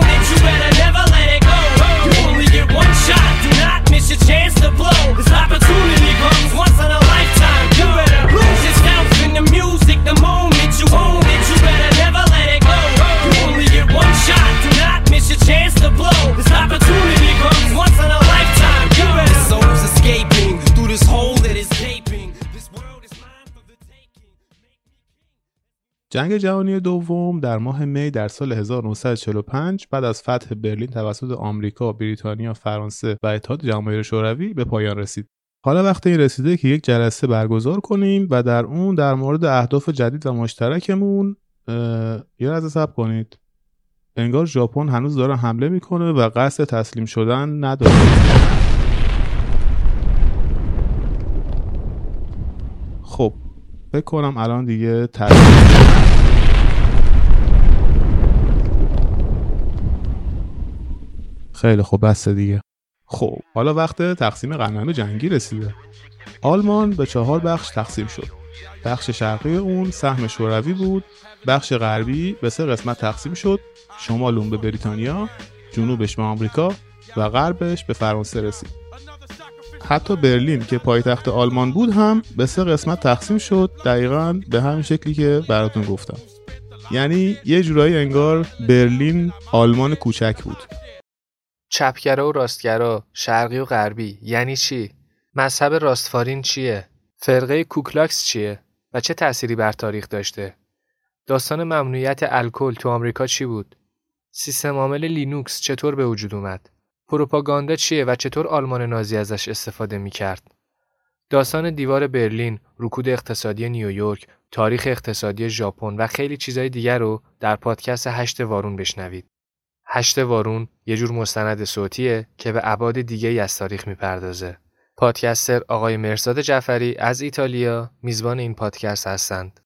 جنگ جهانی دوم در ماه می در سال 1945 بعد از فتح برلین توسط آمریکا، بریتانیا، فرانسه و اتحاد جماهیر شوروی به پایان رسید. حالا وقت این رسیده که یک جلسه برگزار کنیم و در اون در مورد اهداف جدید و مشترکمون یه لحظه صبر کنید. انگار ژاپن هنوز داره حمله می‌کنه و قصد تسلیم شدن نداره. خب فکر کنم الان دیگه تسلیم خیلی خوب بس دیگه. خب حالا وقت تقسیم غنم جنگی رسیده. آلمان به چهار بخش تقسیم شد. بخش شرقی اون سهم شوروی بود بخش غربی به سه قسمت تقسیم شد. شمال اون به بریتانیا جنوبش به آمریکا و غربش به فرانسه رسید. حتی برلین که پایتخت آلمان بود هم به سه قسمت تقسیم شد دقیقا به همین شکلی که براتون گفتم. یعنی یه جورایی انگار برلین آلمان کوچک بود. چپگرا و راستگرا، شرقی و غربی یعنی چی؟ مذهب راستافارین چیه؟ فرقه کوکلاکس چیه؟ و چه تأثیری بر تاریخ داشته؟ داستان ممنوعیت الکل تو آمریکا چی بود؟ سیستم عامل لینوکس چطور به وجود اومد؟ پروپاگاندا چیه و چطور آلمان نازی ازش استفاده می‌کرد؟ داستان دیوار برلین، رکود اقتصادی نیویورک، تاریخ اقتصادی ژاپن و خیلی چیزهای دیگر رو در پادکست هشت وارون بشنوید. هشت وارون یه جور مستند صوتیه که به ابعاد دیگه ای از تاریخ می‌پردازه. پادکستر آقای مرزاد جعفری از ایتالیا میزبان این پادکست هستند.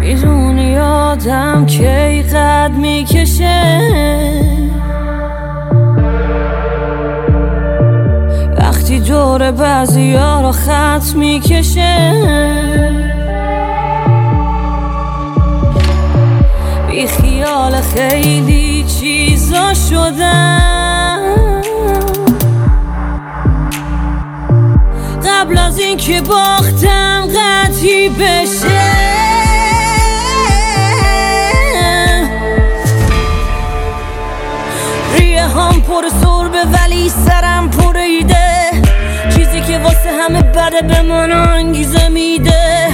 می‌دونی آدم کی قد می‌کشه دور بعضی ها رو خط می‌کشه. بی خیال خیلی چیزا شدم قبل از اینکه باختم قطعی بشه. همه بده به من انگیزه میده.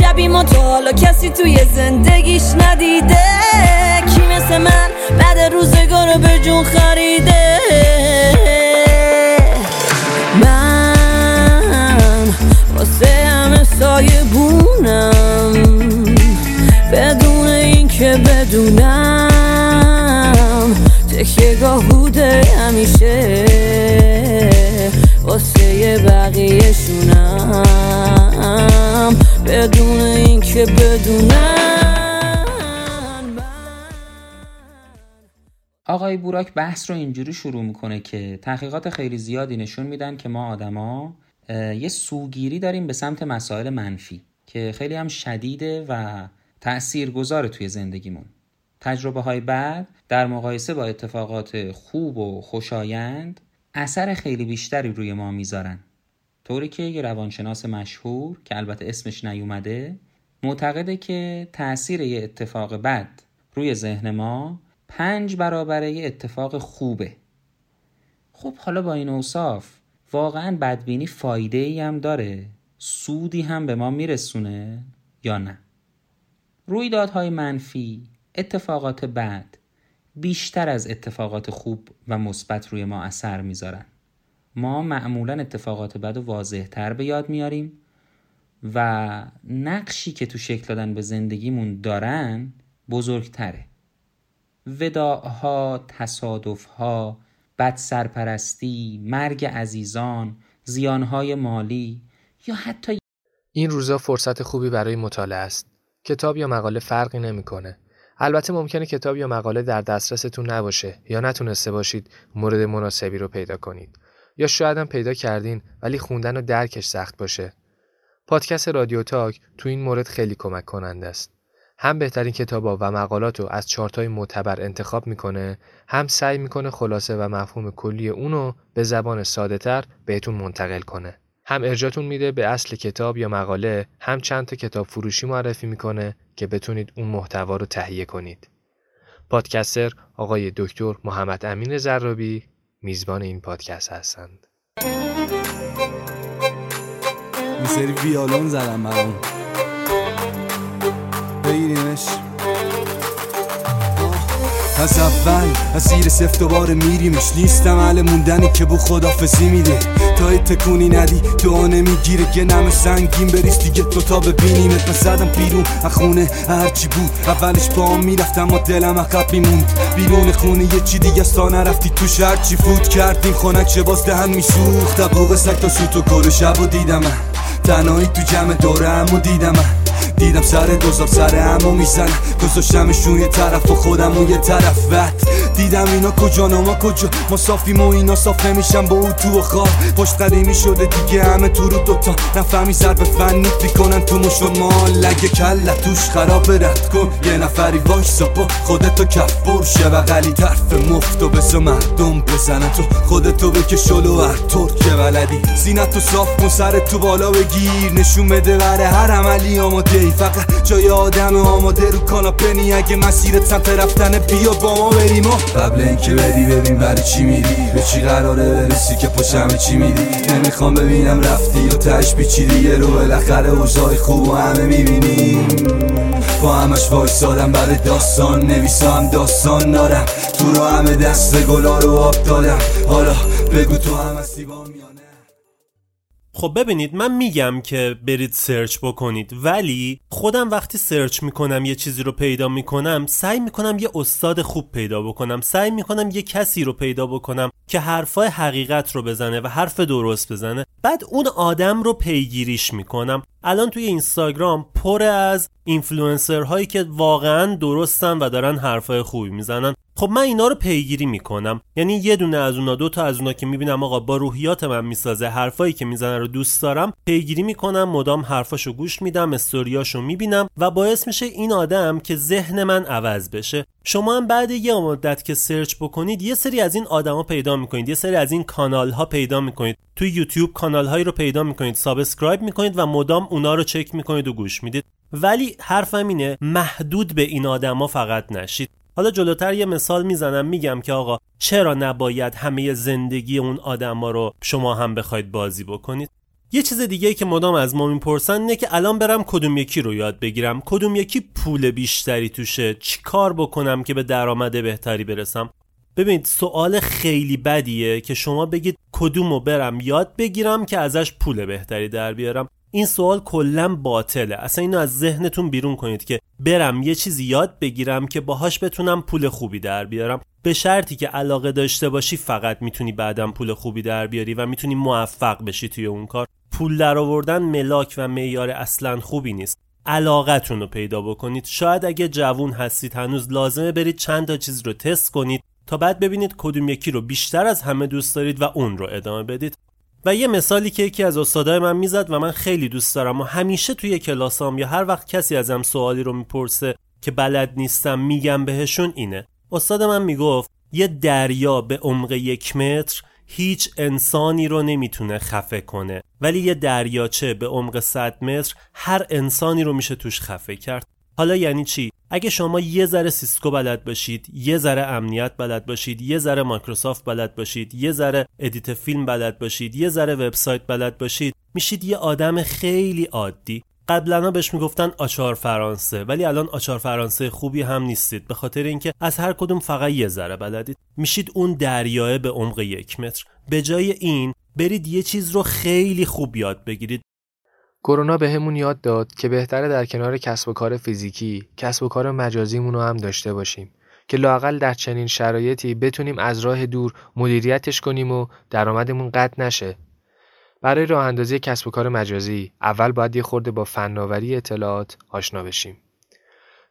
شبی ما تا حالا کسی توی زندگیش ندیده. کی مثل من بعد روزگار به جون خریده؟ من واسه همه سایه بونم. بدون اینکه بدونم تکیهگاه بوده همیشه. بقیه شونم بدون اینکه بدونم آقای بوراک بحث رو اینجوری شروع می‌کنه که تحقیقات خیلی زیادی نشون میدن که ما آدما یه سوگیری داریم به سمت مسائل منفی که خیلی هم شدیده و تأثیر گذاره توی زندگیمون. تجربه های بعد در مقایسه با اتفاقات خوب و خوشایند اثر خیلی بیشتری روی ما می‌ذارن. طوری که یه روانشناس مشهور که البته اسمش نیومده معتقده که تأثیر یه اتفاق بد روی ذهن ما پنج برابر یه اتفاق خوبه. خب حالا با این اوصاف واقعا بدبینی فایده ای هم داره؟ سودی هم به ما میرسونه یا نه؟ رویدادهای منفی اتفاقات بد بیشتر از اتفاقات خوب و مثبت روی ما اثر می‌ذارن ما معمولا اتفاقات بد و واضح تر به یاد میاریم و نقشی که تو شکل دادن به زندگیمون دارن بزرگتره وداعها، تصادفها، بد سرپرستی، مرگ عزیزان، زیانهای مالی یا حتی این روزا فرصت خوبی برای مطالعه است. کتاب یا مقاله فرقی نمی‌کنه. البته ممکنه کتاب یا مقاله در دسترستون نباشه یا نتونسته باشید مورد مناسبی رو پیدا کنید یا شاید هم پیدا کردین ولی خوندن و درکش سخت باشه. پادکست رادیو تاک تو این مورد خیلی کمک کننده است. هم بهترین کتابا و مقالات رو از چارتای معتبر انتخاب می‌کنه هم سعی می‌کنه خلاصه و مفهوم کلی اونو به زبان ساده تر بهتون منتقل کنه. هم ارجاتون میده به اصل کتاب یا مقاله هم چند تا کتاب فروشی معرفی می‌کنه که بتونید اون محتوا رو تهیه کنید. پادکستر آقای دکتر محمد امین زرابی میزبان این پادکست هستند. سری ویالون زدم برام بگیریمش از اول اسیر سفت دوباره میریمش. نیستم اهل موندنی که بو خدافزی میده. تا تکونی ندی دعا نمی‌گیره. یه نم سنگین بریز دیگه تو تا ببینیمت من زدم بیرون از خونه هرچی بود. اولش با هم می‌رفتم و دلم عقب میموند. بیرون خونه یه چی دیگه تا نرفتی توش. هرچی فوت کردیم خونک چه باز دهن میسوخت. بوق سگ تا سوت و کل شب و دیدم تنهایی تو جمع دوره و دیدم من دیدم سر دوزار سر همو میزن گذاشتمشون یه طرف و خودم و یه طرف. وقت دیدم اینا کجا ما کجا؟ ما صافیم و اینا صاف نمیشن با او تو و خواب. پشت قدیمی شده دیگه همه تو رو دوتا. نفهمی ضرب فنی می‌کنن تو مش و مال. لگه کله توش خراب رد کن. یه نفری وایسا با خودتو کف برشه و غلی طرف مفتو بسا مردم بزنن تو. خودتو بکش شلو هر طور که بلدی؟ زینت تو صاف کن سر تو بالا بگیر. نشون بده بره هر عملی آماده نی فقط جای آدم آماده رو کاناپه اگه مسیرت سمت رفتن بیا با ما بریم و قبل اینکه بدی ببین برای چی میری. به چی قراره برسی که پشم چی میری. نمی‌خوام ببینم رفتی و تش پیچیدی. یه رو بالاخره اوضاع خوب و همه می‌بینیم با همش وایسادم برای داستان. نویسم داستان دارم. تو رو همه دست گلا رو آب دادم. حالا بگو تو هم هستی با خب ببینید من میگم که برید سرچ بکنید ولی خودم وقتی سرچ می‌کنم یه چیزی رو پیدا می‌کنم سعی می‌کنم یه استاد خوب پیدا بکنم سعی می‌کنم یه کسی رو پیدا بکنم که حرفای حقیقت رو بزنه و حرف درست بزنه. بعد اون آدم رو پیگیریش می‌کنم. الان توی اینستاگرام پر از اینفلوئنسر هایی که واقعا درستن و دارن حرفای خوبی می‌زنن. خب من اینا رو پیگیری می‌کنم. یعنی یه دونه از اونا دو تا از اونا که می‌بینم آقا با روحیات من می‌سازه حرفایی که می‌زنه رو دوست دارم پیگیری می‌کنم مدام حرفاشو گوش میدم استوریاشو می‌بینم و باعث میشه این آدم که ذهن من عوض بشه. شما هم بعد یه مدت که search بکنید یه سری از این آدما پیدا می‌کنید یه سری از این کانال ها پیدا می‌کنید. تو یوتیوب کانال هایی رو پیدا می‌کنید subscribe می‌کنید و مدام اونا رو چک می‌کنید و گوش می‌دید. ولی حرفم اینه محدود به این آدما فقط نشید. حالا جلوتر یه مثال می‌زنم میگم که آقا چرا نباید همه زندگی اون آدما رو شما هم بخواید بازی بکنید؟ یه چیز دیگه که مدام از ما می‌پرسن اینه که الان برم کدوم یکی رو یاد بگیرم؟ کدوم یکی پول بیشتری توشه؟ چی کار بکنم که به درآمد بهتری برسم؟ ببینید سوال خیلی بدیه که شما بگید کدوم رو برم یاد بگیرم که ازش پول بهتری در بیارم. این سوال کلا باطله. اصلا اینو از ذهنتون بیرون کنید که برم یه چیزی یاد بگیرم که باهاش بتونم پول خوبی در بیارم. به شرطی که علاقه داشته باشی فقط می‌تونی بعدم پول خوبی در بیاری و می‌تونی موفق بشی توی اون کار. پول در آوردن ملاک و معیار اصلا خوبی نیست. علاقتون رو پیدا بکنید. شاید اگه جوون هستید هنوز لازمه برید چند تا چیز رو تست کنید تا بعد ببینید کدوم یکی رو بیشتر از همه دوست دارید و اون رو ادامه بدید. و یه مثالی که یکی از استادای من می‌زد و من خیلی دوست دارم و همیشه توی کلاسام یا هر وقت کسی ازم سوالی رو می‌پرسه که بلد نیستم میگم بهشون اینه. استاد من می‌گفت یه دریا به عمق یک متر هیچ انسانی رو نمی‌تونه خفه کنه ولی یه دریاچه به عمق 100 متر هر انسانی رو میشه توش خفه کرد. حالا یعنی چی؟ اگه شما یه ذره سیسکو بلد باشید یه ذره امنیت بلد باشید یه ذره مایکروسافت بلد باشید یه ذره edit فیلم بلد باشید یه ذره وبسایت بلد باشید میشید یه آدم خیلی عادی. قبلا بهش می‌گفتن آچار فرانسه ولی الان آچار فرانسه خوبی هم نیستید به خاطر اینکه از هر کدوم فقط یه ذره بلدید. میشید اون دریاهه به عمق یک متر. به جای این برید یه چیز رو خیلی خوب یاد بگیرید. کرونا بهمون یاد داد که بهتره در کنار کسب و کار فیزیکی کسب و کار مجازیمون رو هم داشته باشیم که لاقل در چنین شرایطی بتونیم از راه دور مدیریتش کنیم و درآمدمون قطع نشه برای راه اندازی کسب و کار مجازی اول باید یه خورده با فناوری اطلاعات آشنا بشیم.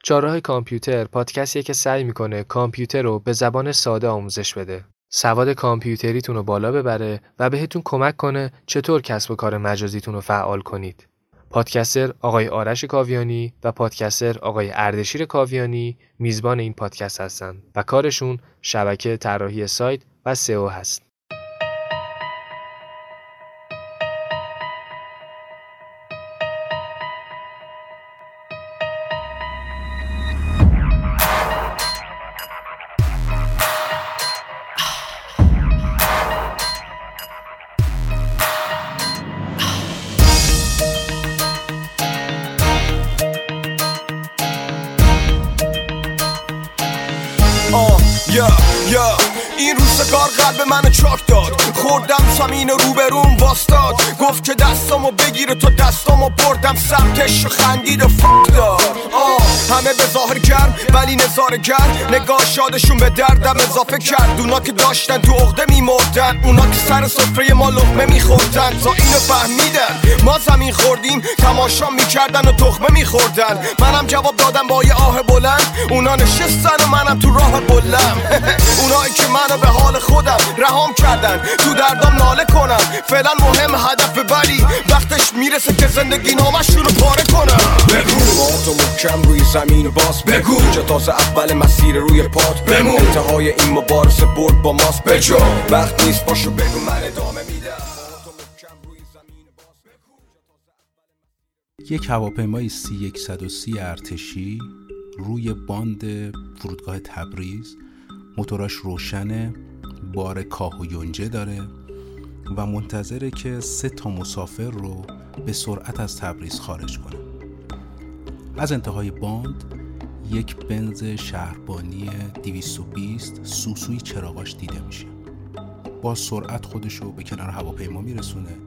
چهارراه کامپیوتر پادکستیه که سعی می‌کنه کامپیوتر رو به زبان ساده آموزش بده. سواد کامپیوتریتون رو بالا ببره و بهتون کمک کنه چطور کسب و کار مجازیتون رو فعال کنید. پادکستر آقای آرش کاویانی و پادکستر آقای اردشیر کاویانی میزبان این پادکست هستند و کارشون شبکه طراحی سایت و سئو هست. که دستامو بگیره تو دستامو بردم سمتش خندید و فک داد همه به ظاهر گرم ولی نظاره گرم نگاه شادشون به دردم اضافه کرد. اونا که داشتن تو عقده میمردن. اونا که سر سفره ما لقمه میخوردن. تا اینو فهمیدن. ما زمین خوردیم تماشا می‌کردن و تخمه میخوردن. منم جواب دادم با یه آه بلند. اونا نشستن و منم تو راه بلم اونایی که منو به حال خودم رهام کردن. تو دردام ناله کنم. فعلا مهم هدف ولی وقتش می‌رسه که زندگی نامشون رو پاره کنم. بگو. تو محکم روی زمین باز بگو. اینجا تازه اول مسیر روی پات بمون. انتهای این مبارزه برد با ماست بجا وقت نیست باشو بگو من ادامه میدم. یک هواپیمای سی 130 ارتشی روی باند فرودگاه تبریز. موتوراش روشنه بار کاه و یونجه داره و منتظره که سه تا مسافر رو به سرعت از تبریز خارج کنه. از انتهای باند یک بنز شهربانی 220 سوسوی چراغاش دیده میشه. با سرعت خودش رو به کنار هواپیما میرسونه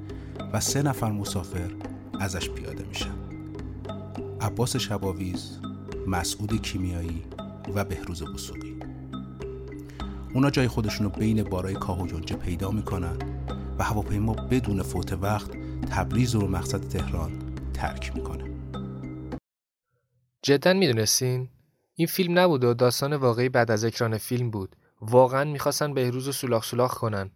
و سه نفر مسافر ازش پیاده میشن. عباس شباویز مسعود کیمیایی و بهروز بسوقی اونا جای خودشون رو بین بارای کاه و پیدا می‌کنن و هواپیما بدون فوت وقت تبریز رو مقصد تهران ترک می‌کنه. جدا می‌دونستین؟ این فیلم نبود و داستان واقعی بعد از اکران فیلم بود. واقعا می‌خواستن بهروز و سولاخ سولاخ کنن.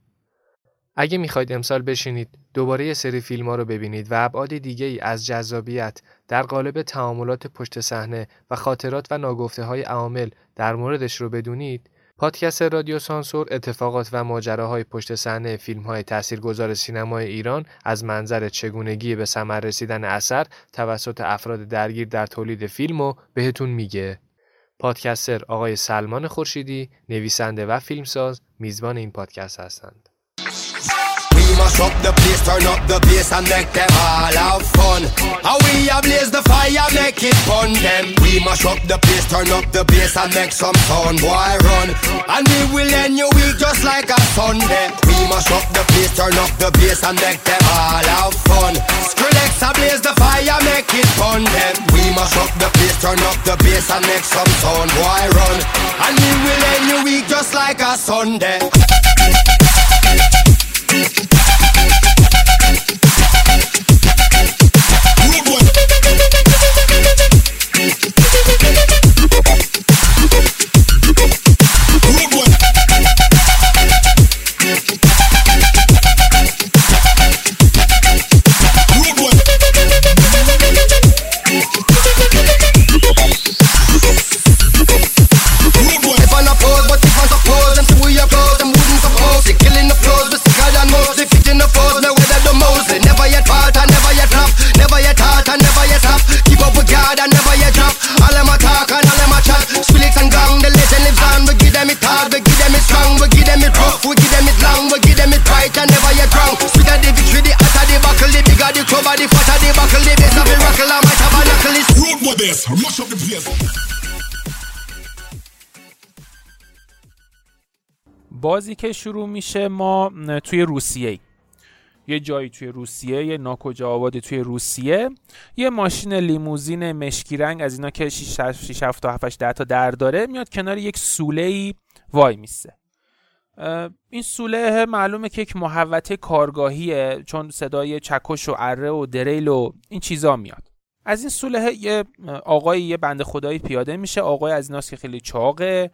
اگه می‌خواید امسال بشینید دوباره یه سری فیلم ها رو ببینید و ابعاد دیگه ای از جذابیت در قالب تعاملات پشت صحنه و خاطرات و ناگفته های عوامل در موردش رو بدونید پادکست رادیو سانسور اتفاقات و ماجراهای پشت صحنه فیلم های تاثیرگذار سینمای ایران از منظر چگونگی به ثمر رسیدن اثر توسط افراد درگیر در تولید فیلم و بهتون میگه. پادکستر آقای سلمان خورشیدی نویسنده و فیلمساز میزبان این پادکست هستند. Mash up the place, turn up the bass and make them all have fun. How we blaze the fire, make it fun them. We mash up the place, turn up the bass and make some sound, boy run. And we will end your week just like a Sunday. We mash up the place, turn up the bass and make them all have fun. Skrillex blaze the fire, make it fun them. We mash up the place, turn up the bass and make some sound, boy run. And we will end your week just like a Sunday. بازی که شروع میشه ما توی روسیه یه جایی توی روسیه یه ناکجا آبادی توی روسیه. یه ماشین لیموزین مشکی رنگ از اینا که 6 7 تا 7 10 تا در داره میاد کنار یک سوله ای وای میسه. این سوله معلومه که یک محوطه کارگاهیه چون صدای چکش و اره و دریل و این چیزا میاد. از این سوله یه آقای یه بند خدایی پیاده میشه. آقای از ایناست که خیلی چاقه.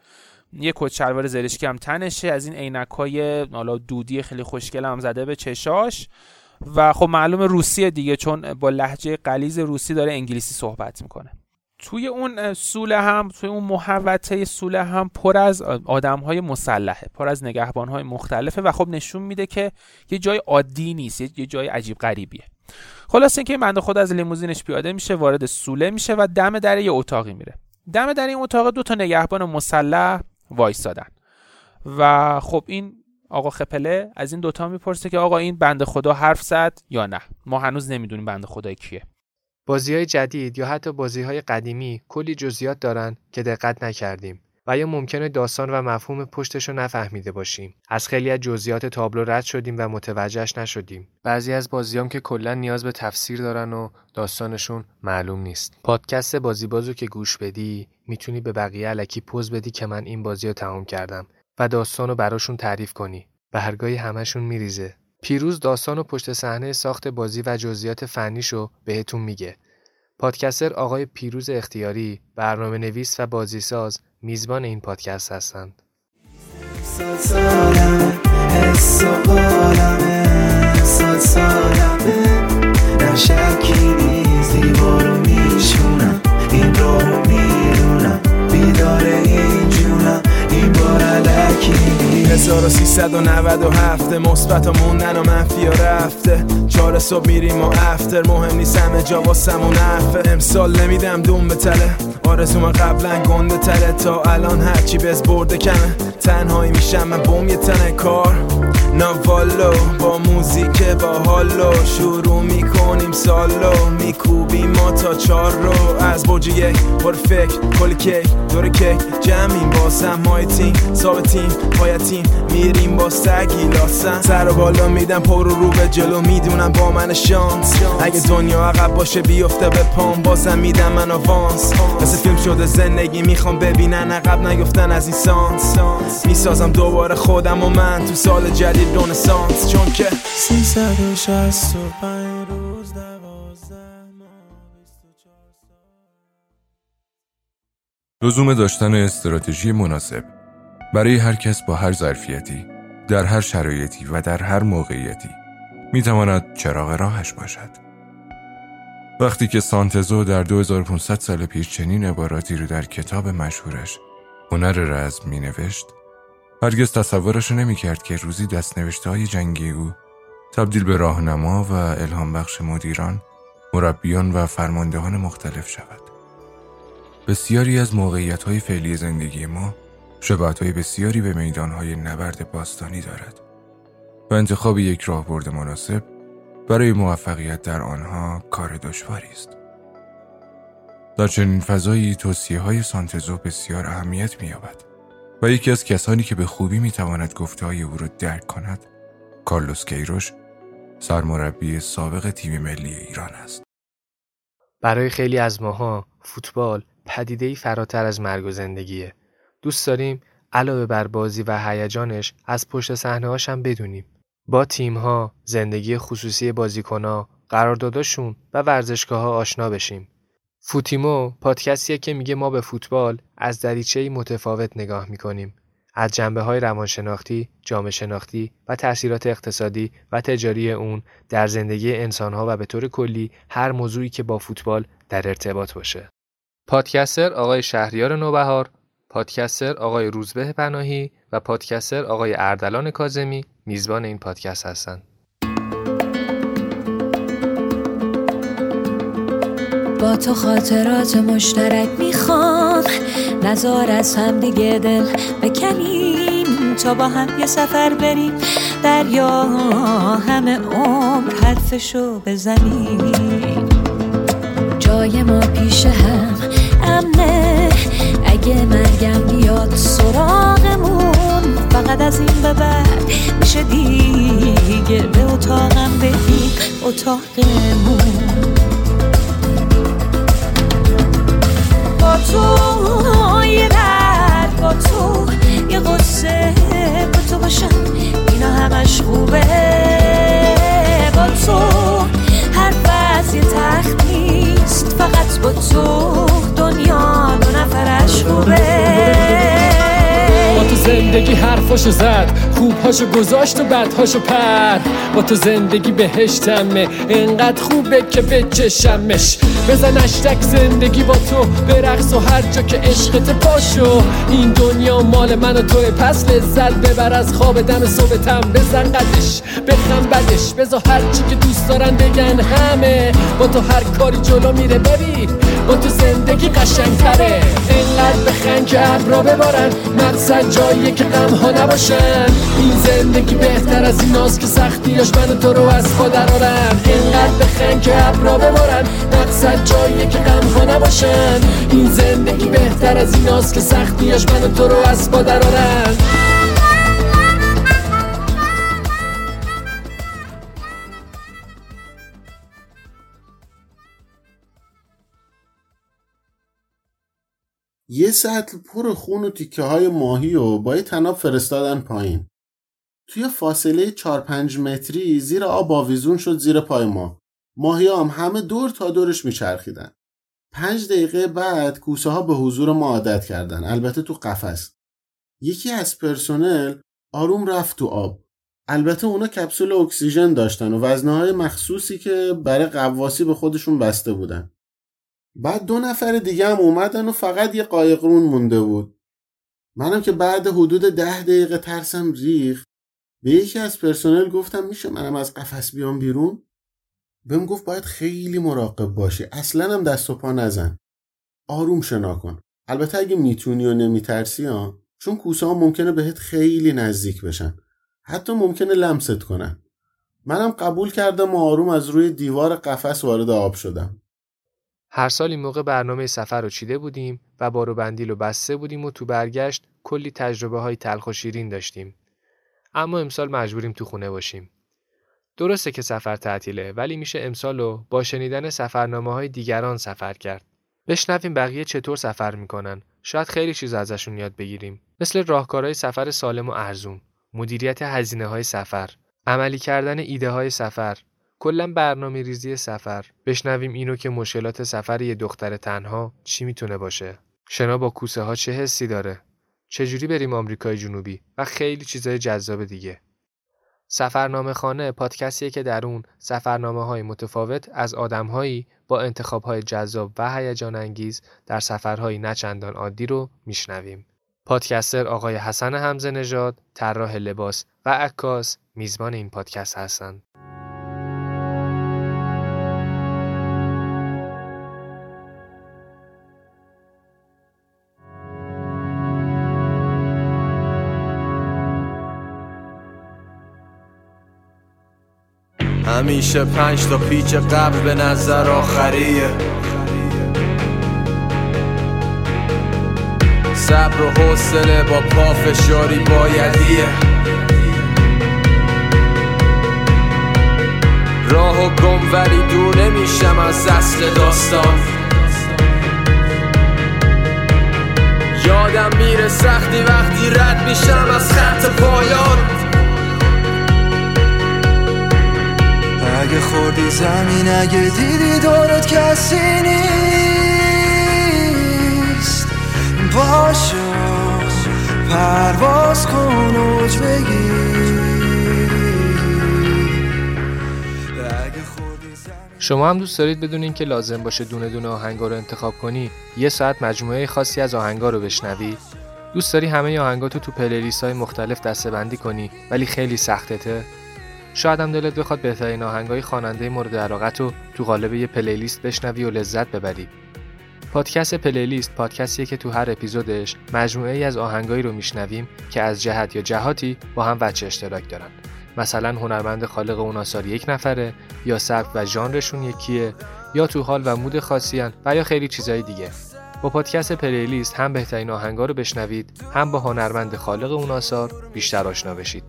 یه کت شلوار زرشکی هم تنشه. از این عینک های حالا دودی خیلی خوشگل هم زده به چشاش. و خب معلوم روسیه دیگه چون با لحجه قلیز روسی داره انگلیسی صحبت می‌کنه. توی اون سوله هم توی اون محوطه سوله هم پر از آدم های مسلحه پر از نگهبان های مختلفه. و خب نشون میده که یه جای عادی نیست یه جای عجیب غریبیه. خلاص اینکه این بنده خود از لیموزینش پیاده میشه وارد سوله میشه و دم در یه اتاقی میره. دم در این اتاق دو تا نگهبان مسلح وایستادن و خب این آقا خپله از این دوتا می‌پرسه که آقا این بنده خدا حرف زد یا نه؟ ما هنوز نمی‌دونیم بنده خدا کیه. بازی های جدید یا حتی بازی های قدیمی کلی جزئیات دارن که دقت نکردیم. و یا ممکنه داستان و مفهوم پشتش رو نفهمیده باشیم. از خیلی از جزئیات تابلو رد شدیم و متوجهش نشدیم. بعضی از بازیام که کلا نیاز به تفسیر دارن و داستانشون معلوم نیست. پادکست بازی بازو که گوش بدی می‌تونی به بقیه علکی پوز بدی که من این بازی رو تمام کردم و داستان رو براشون تعریف کنی به هرگاهی همشون میریزه. پیروز داستان و پشت صحنه ساخت بازی و جزئیات فنیشو بهتون میگه. پادکستر آقای پیروز اختیاری برنامه نویس و بازیساز میزبان این پادکست هستند. علکی 397 مثبت و موندن و منفی و رفته. چهار صبح میریم و افتر مهم نیست همه جا واسمون حرفه امسال نمیدم دوم به تله. آرزوم قبلا گنده تره تا الان هرچی بز برده کمه. تنهایی میشم من بوم یه تنه کار. نوالو با موزیک با حالو شروع می‌کنیم سالو. میکوبیم ما تا چار رو. از برج یک پر فکر کل کیک دور کیک. جمعیم ثابتیم پایتیم میریم با سگی لاسم سر و بالا میدم پر رو به جلو. می‌دونم با من شانس. اگه دنیا عقب باشه بیفته به پام. بازم میدم من آوانس. مثل فیلم شده زندگی می‌خوام ببینن. عقب نیفتن از این سانس. می‌سازم دوباره خودم و من تو سال جدید رونسانس چون که 365 روز لزوم داشتن استراتژی مناسب. برای هر کس با هر ظرفیتی در هر شرایطی و در هر موقعیتی می‌تواند چراغ راهش باشد وقتی که سانتزو در 2500 سال پیش چنین عباراتی رو در کتاب مشهورش هنر رزم می نوشت هرگز تصورش نمی کرد که روزی دستنوشته های جنگی او تبدیل به راهنما و الهام بخش مدیران، مربیان و فرماندهان مختلف شود. بسیاری از موقعیت های فعلی زندگی ما شباهت های بسیاری به میدان های نبرد باستانی دارد و انتخاب یک راهبرد مناسب برای موفقیت در آنها کار دشواری است. در چنین فضایی توصیه های سانتزو بسیار اهمیت می و یکی از کسانی که به خوبی می تواند گفته های او را درک کند کارلوس کیروش سرمربی سابق تیم ملی ایران است. برای خیلی از ماها فوتبال پدیده‌ای فراتر از مرگ و زندگیه. دوست داریم علاوه بر بازی و هیجانش از پشت صحنه هم بدونیم. با تیم‌ها، زندگی خصوصی بازیکن‌ها، قرارداداشون و ورزشگاه ها آشنا بشیم. فوتیمو پادکستیه که میگه ما به فوتبال از دریچه‌ای متفاوت نگاه می‌کنیم. از جنبه های روانشناختی، جامعه شناختی و تاثیرات اقتصادی و تجاری اون در زندگی انسانها و به طور کلی هر موضوعی که با فوتبال در ارتباط باشه. پادکستر آقای شهریار نوبهار، پادکستر آقای روزبه پناهی و پادکستر آقای اردلان کازمی میزبان این پادکست هستند. با تو خاطرات مشترک می‌خوام نزار از هم دیگه دل بکنیم. تا با هم یه سفر بریم دریا همه عمر حرفشو بزنیم. جای ما پیش هم امنه. اگه مرگم بیاد سراغمون فقط از این به بعد میشه دیگه به اتاقم بریم اتاقمون. با تو یه درد با تو یه قصه با تو باشم اینا همش خوبه. با تو هر وضع تخت نیست فقط با تو دنیا. با تو زندگی حرفاشو زد خوبهاشو گذاشت و بدهاشو پر. با تو زندگی بهشتمه انقدر خوبه که بچشمش بزن اشتک زندگی با تو برقص و هر جا که عشقت پاشو. این دنیا مال من و توی پس لذت ببر از خواب دم صبحتم بزن قدش بخم بدش. بزا هر چی که دوست دارن بگن همه. با تو هر کاری جلو میره. ببین با تو زندگی قشنگتره. انقدر بخن که ابرا ببارن مقصد جاییه که غم ها نباشن. این زندگی بهتر از این که سختیاش من تو رو از پا درارن انقدر بخن که ابرا ببارن مقصد جاییه که غم ها نباشن. این زندگی بهتر از این که سختیاش من تو رو از پا درارن یه سطل پر خون و تیکه های ماهی و با یه تناب فرستادن پایین. توی فاصله 4 5 متری زیر آب آویزون شد زیر پای ما. ماهی هم همه دور تا دورش میچرخیدن. پنج دقیقه بعد کوسه ها به حضور ما عادت کردن. البته تو قفس. یکی از پرسنل آروم رفت تو آب. البته اونا کپسول اکسیژن داشتن و وزنه های مخصوصی که برای قواسی به خودشون بسته بودن. بعد دو نفر دیگه هم اومدن و فقط یه قایقرون مونده بود. منم که بعد حدود ده دقیقه ترسم ریخت. به یکی از پرسنل گفتم میشه منم از قفس بیام بیرون؟ بهم گفت باید خیلی مراقب باشی. اصلا هم دست و پا نزن. آروم شنا کن. البته اگه می‌تونی و نمیترسی ها چون کوسه ها ممکنه بهت خیلی نزدیک بشن. حتی ممکنه لمست کنن. منم قبول کردم و آروم از روی دیوار قفس وارد آب شدم. هر سال این موقع برنامه سفر رو چیده بودیم و بارو بندیل رو بسته بودیم و تو برگشت کلی تجربه های تلخ و شیرین داشتیم. اما امسال مجبوریم تو خونه باشیم. درسته که سفر تعطیله ولی میشه امسال رو با شنیدن سفرنامه های دیگران سفر کرد. بشنویم بقیه چطور سفر می‌کنن. شاید خیلی چیز ازشون یاد بگیریم. مثل راهکارهای سفر سالم و ارزون، مدیریت هزینه های سفر، عملی کردن ایده های سفر، کلا برنامه ریزی سفر. بشنویم اینو که مشکلات سفر یه دختر تنها چی می‌تونه باشه. شنا با کوسه ها چه حسی داره؟ چجوری بریم آمریکای جنوبی؟ و خیلی چیزای جذاب دیگه. سفرنامه خانه پادکستیه که در اون سفرنامه های متفاوت از آدمهایی با انتخاب های جذاب و هیجان انگیز در سفرهایی نچندان عادی رو میشنویم. پادکستر آقای حسن حمزه نژاد، طراح لباس و عکاس میزبان این پادکست هستند. همیشه پنج تا پیچ قبل به نظر آخریه. صبر و حوصله با پافشاری بایدیه. راه و گم ولی دور نمیشم از اصل داستان. یادم میره سختی وقتی رد میشم از خط پایان. اگه خوردی زمین اگه دیدی دورت کسی نیست. باشو پرواز کن اوج شما هم دوست دارید بدونین که لازم باشه دونه دونه آهنگا رو انتخاب کنی؟ یه ساعت مجموعه خاصی از آهنگا رو بشنوی. دوست داری همه آهنگاتو تو پلیلیست های مختلف دسته کنی ولی خیلی سختته؟ شاید هم دلت بخواد بهترین آهنگای خواننده مورد علاقت رو تو قالب یه پلیلیست بشنوی و لذت ببری. پادکست پلیلیست پادکستیه که تو هر اپیزودش مجموعه ای از آهنگایی رو میشنویم که از جهت یا جهاتی با هم وچه اشتراک دارن. مثلا هنرمند خالق اون آثار یک نفره یا سبک و ژانرشون یکیه یا تو حال و مود خاصی و یا خیلی چیزای دیگه. با پادکست پلیلیست هم بهترین آهنگا رو بشنوید هم با هنرمند خالق اون آثار بیشتر آشنا بشید.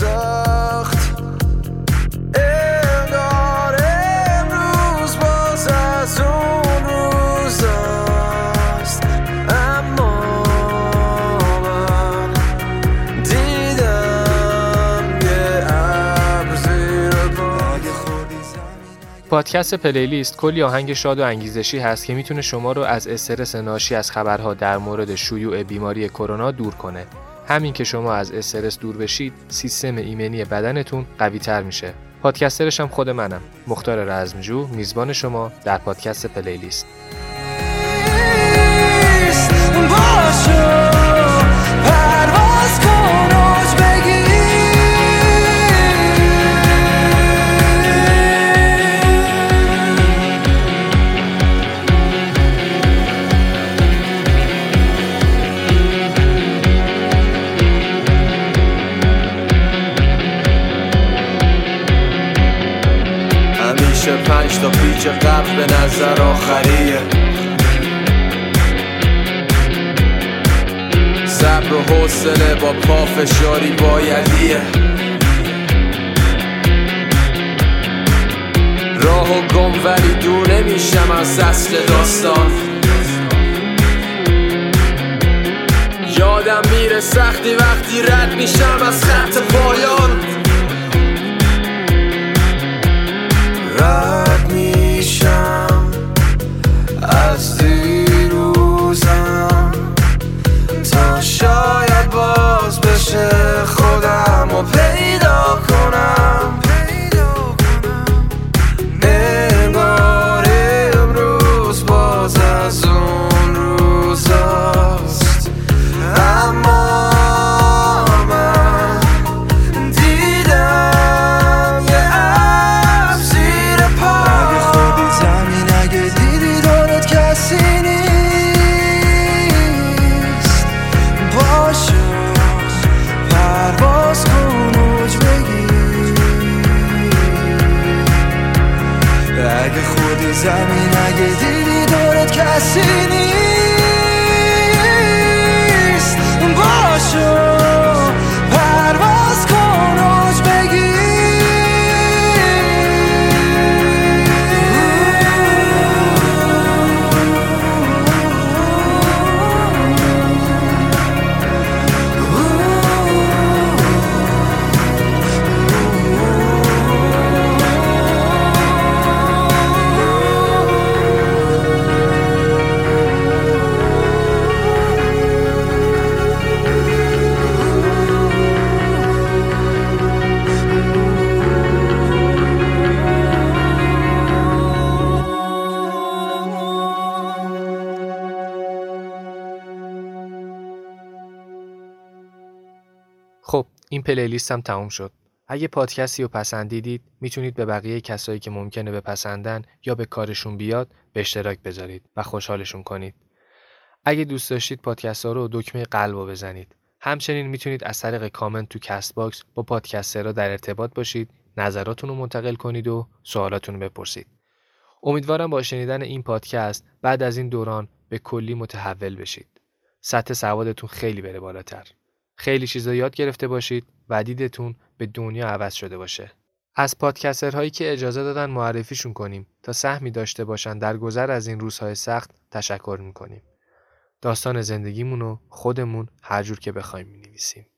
سخت انگار امروز باز از اون روز است اما من دیدم یه پادکست پلیلیست کلی آهنگ شاد و انگیزشی هست که می‌تونه شما رو از استرس ناشی از خبرها در مورد شیوع بیماری کرونا دور کنه. همین که شما از استرس دور بشید سیستم ایمنی بدنتون قوی تر میشه پادکسترش هم خود منم مختار رزمجو میزبان شما در پادکست پلیلیست پیچ قبل به نظر آخریه. صبر و حوصله با پافشاری بایدیه. راه و گم ولی دور نمیشم از اصل داستان. یادم میره سختی وقتی رد میشم از خط پایان. زمین این playlist هم تموم شد. اگه پادکستی رو پسندیدید می‌تونید به بقیه کسایی که ممکنه بپسندن یا به کارشون بیاد به اشتراک بذارید و خوشحالشون کنید. اگه دوست داشتید پادکست ها رو دکمه قلب رو بزنید. همچنین می‌تونید از طریق کامنت تو CastBox با podcaster ها در ارتباط باشید، نظراتون رو منتقل کنید و سوالاتون بپرسید. امیدوارم با شنیدن این پادکست بعد از این دوران به کلی متحول بشید. سطح سوادتون خیلی بره بالاتر. خیلی چیزا یاد گرفته باشید و دیدتون به دنیا عوض شده باشه. از پادکسترهایی که اجازه دادن معرفیشون کنیم تا سهمی داشته باشن در گذر از این روزهای سخت تشکر می‌کنیم. داستان زندگیمون رو خودمون هر جور که بخوایم می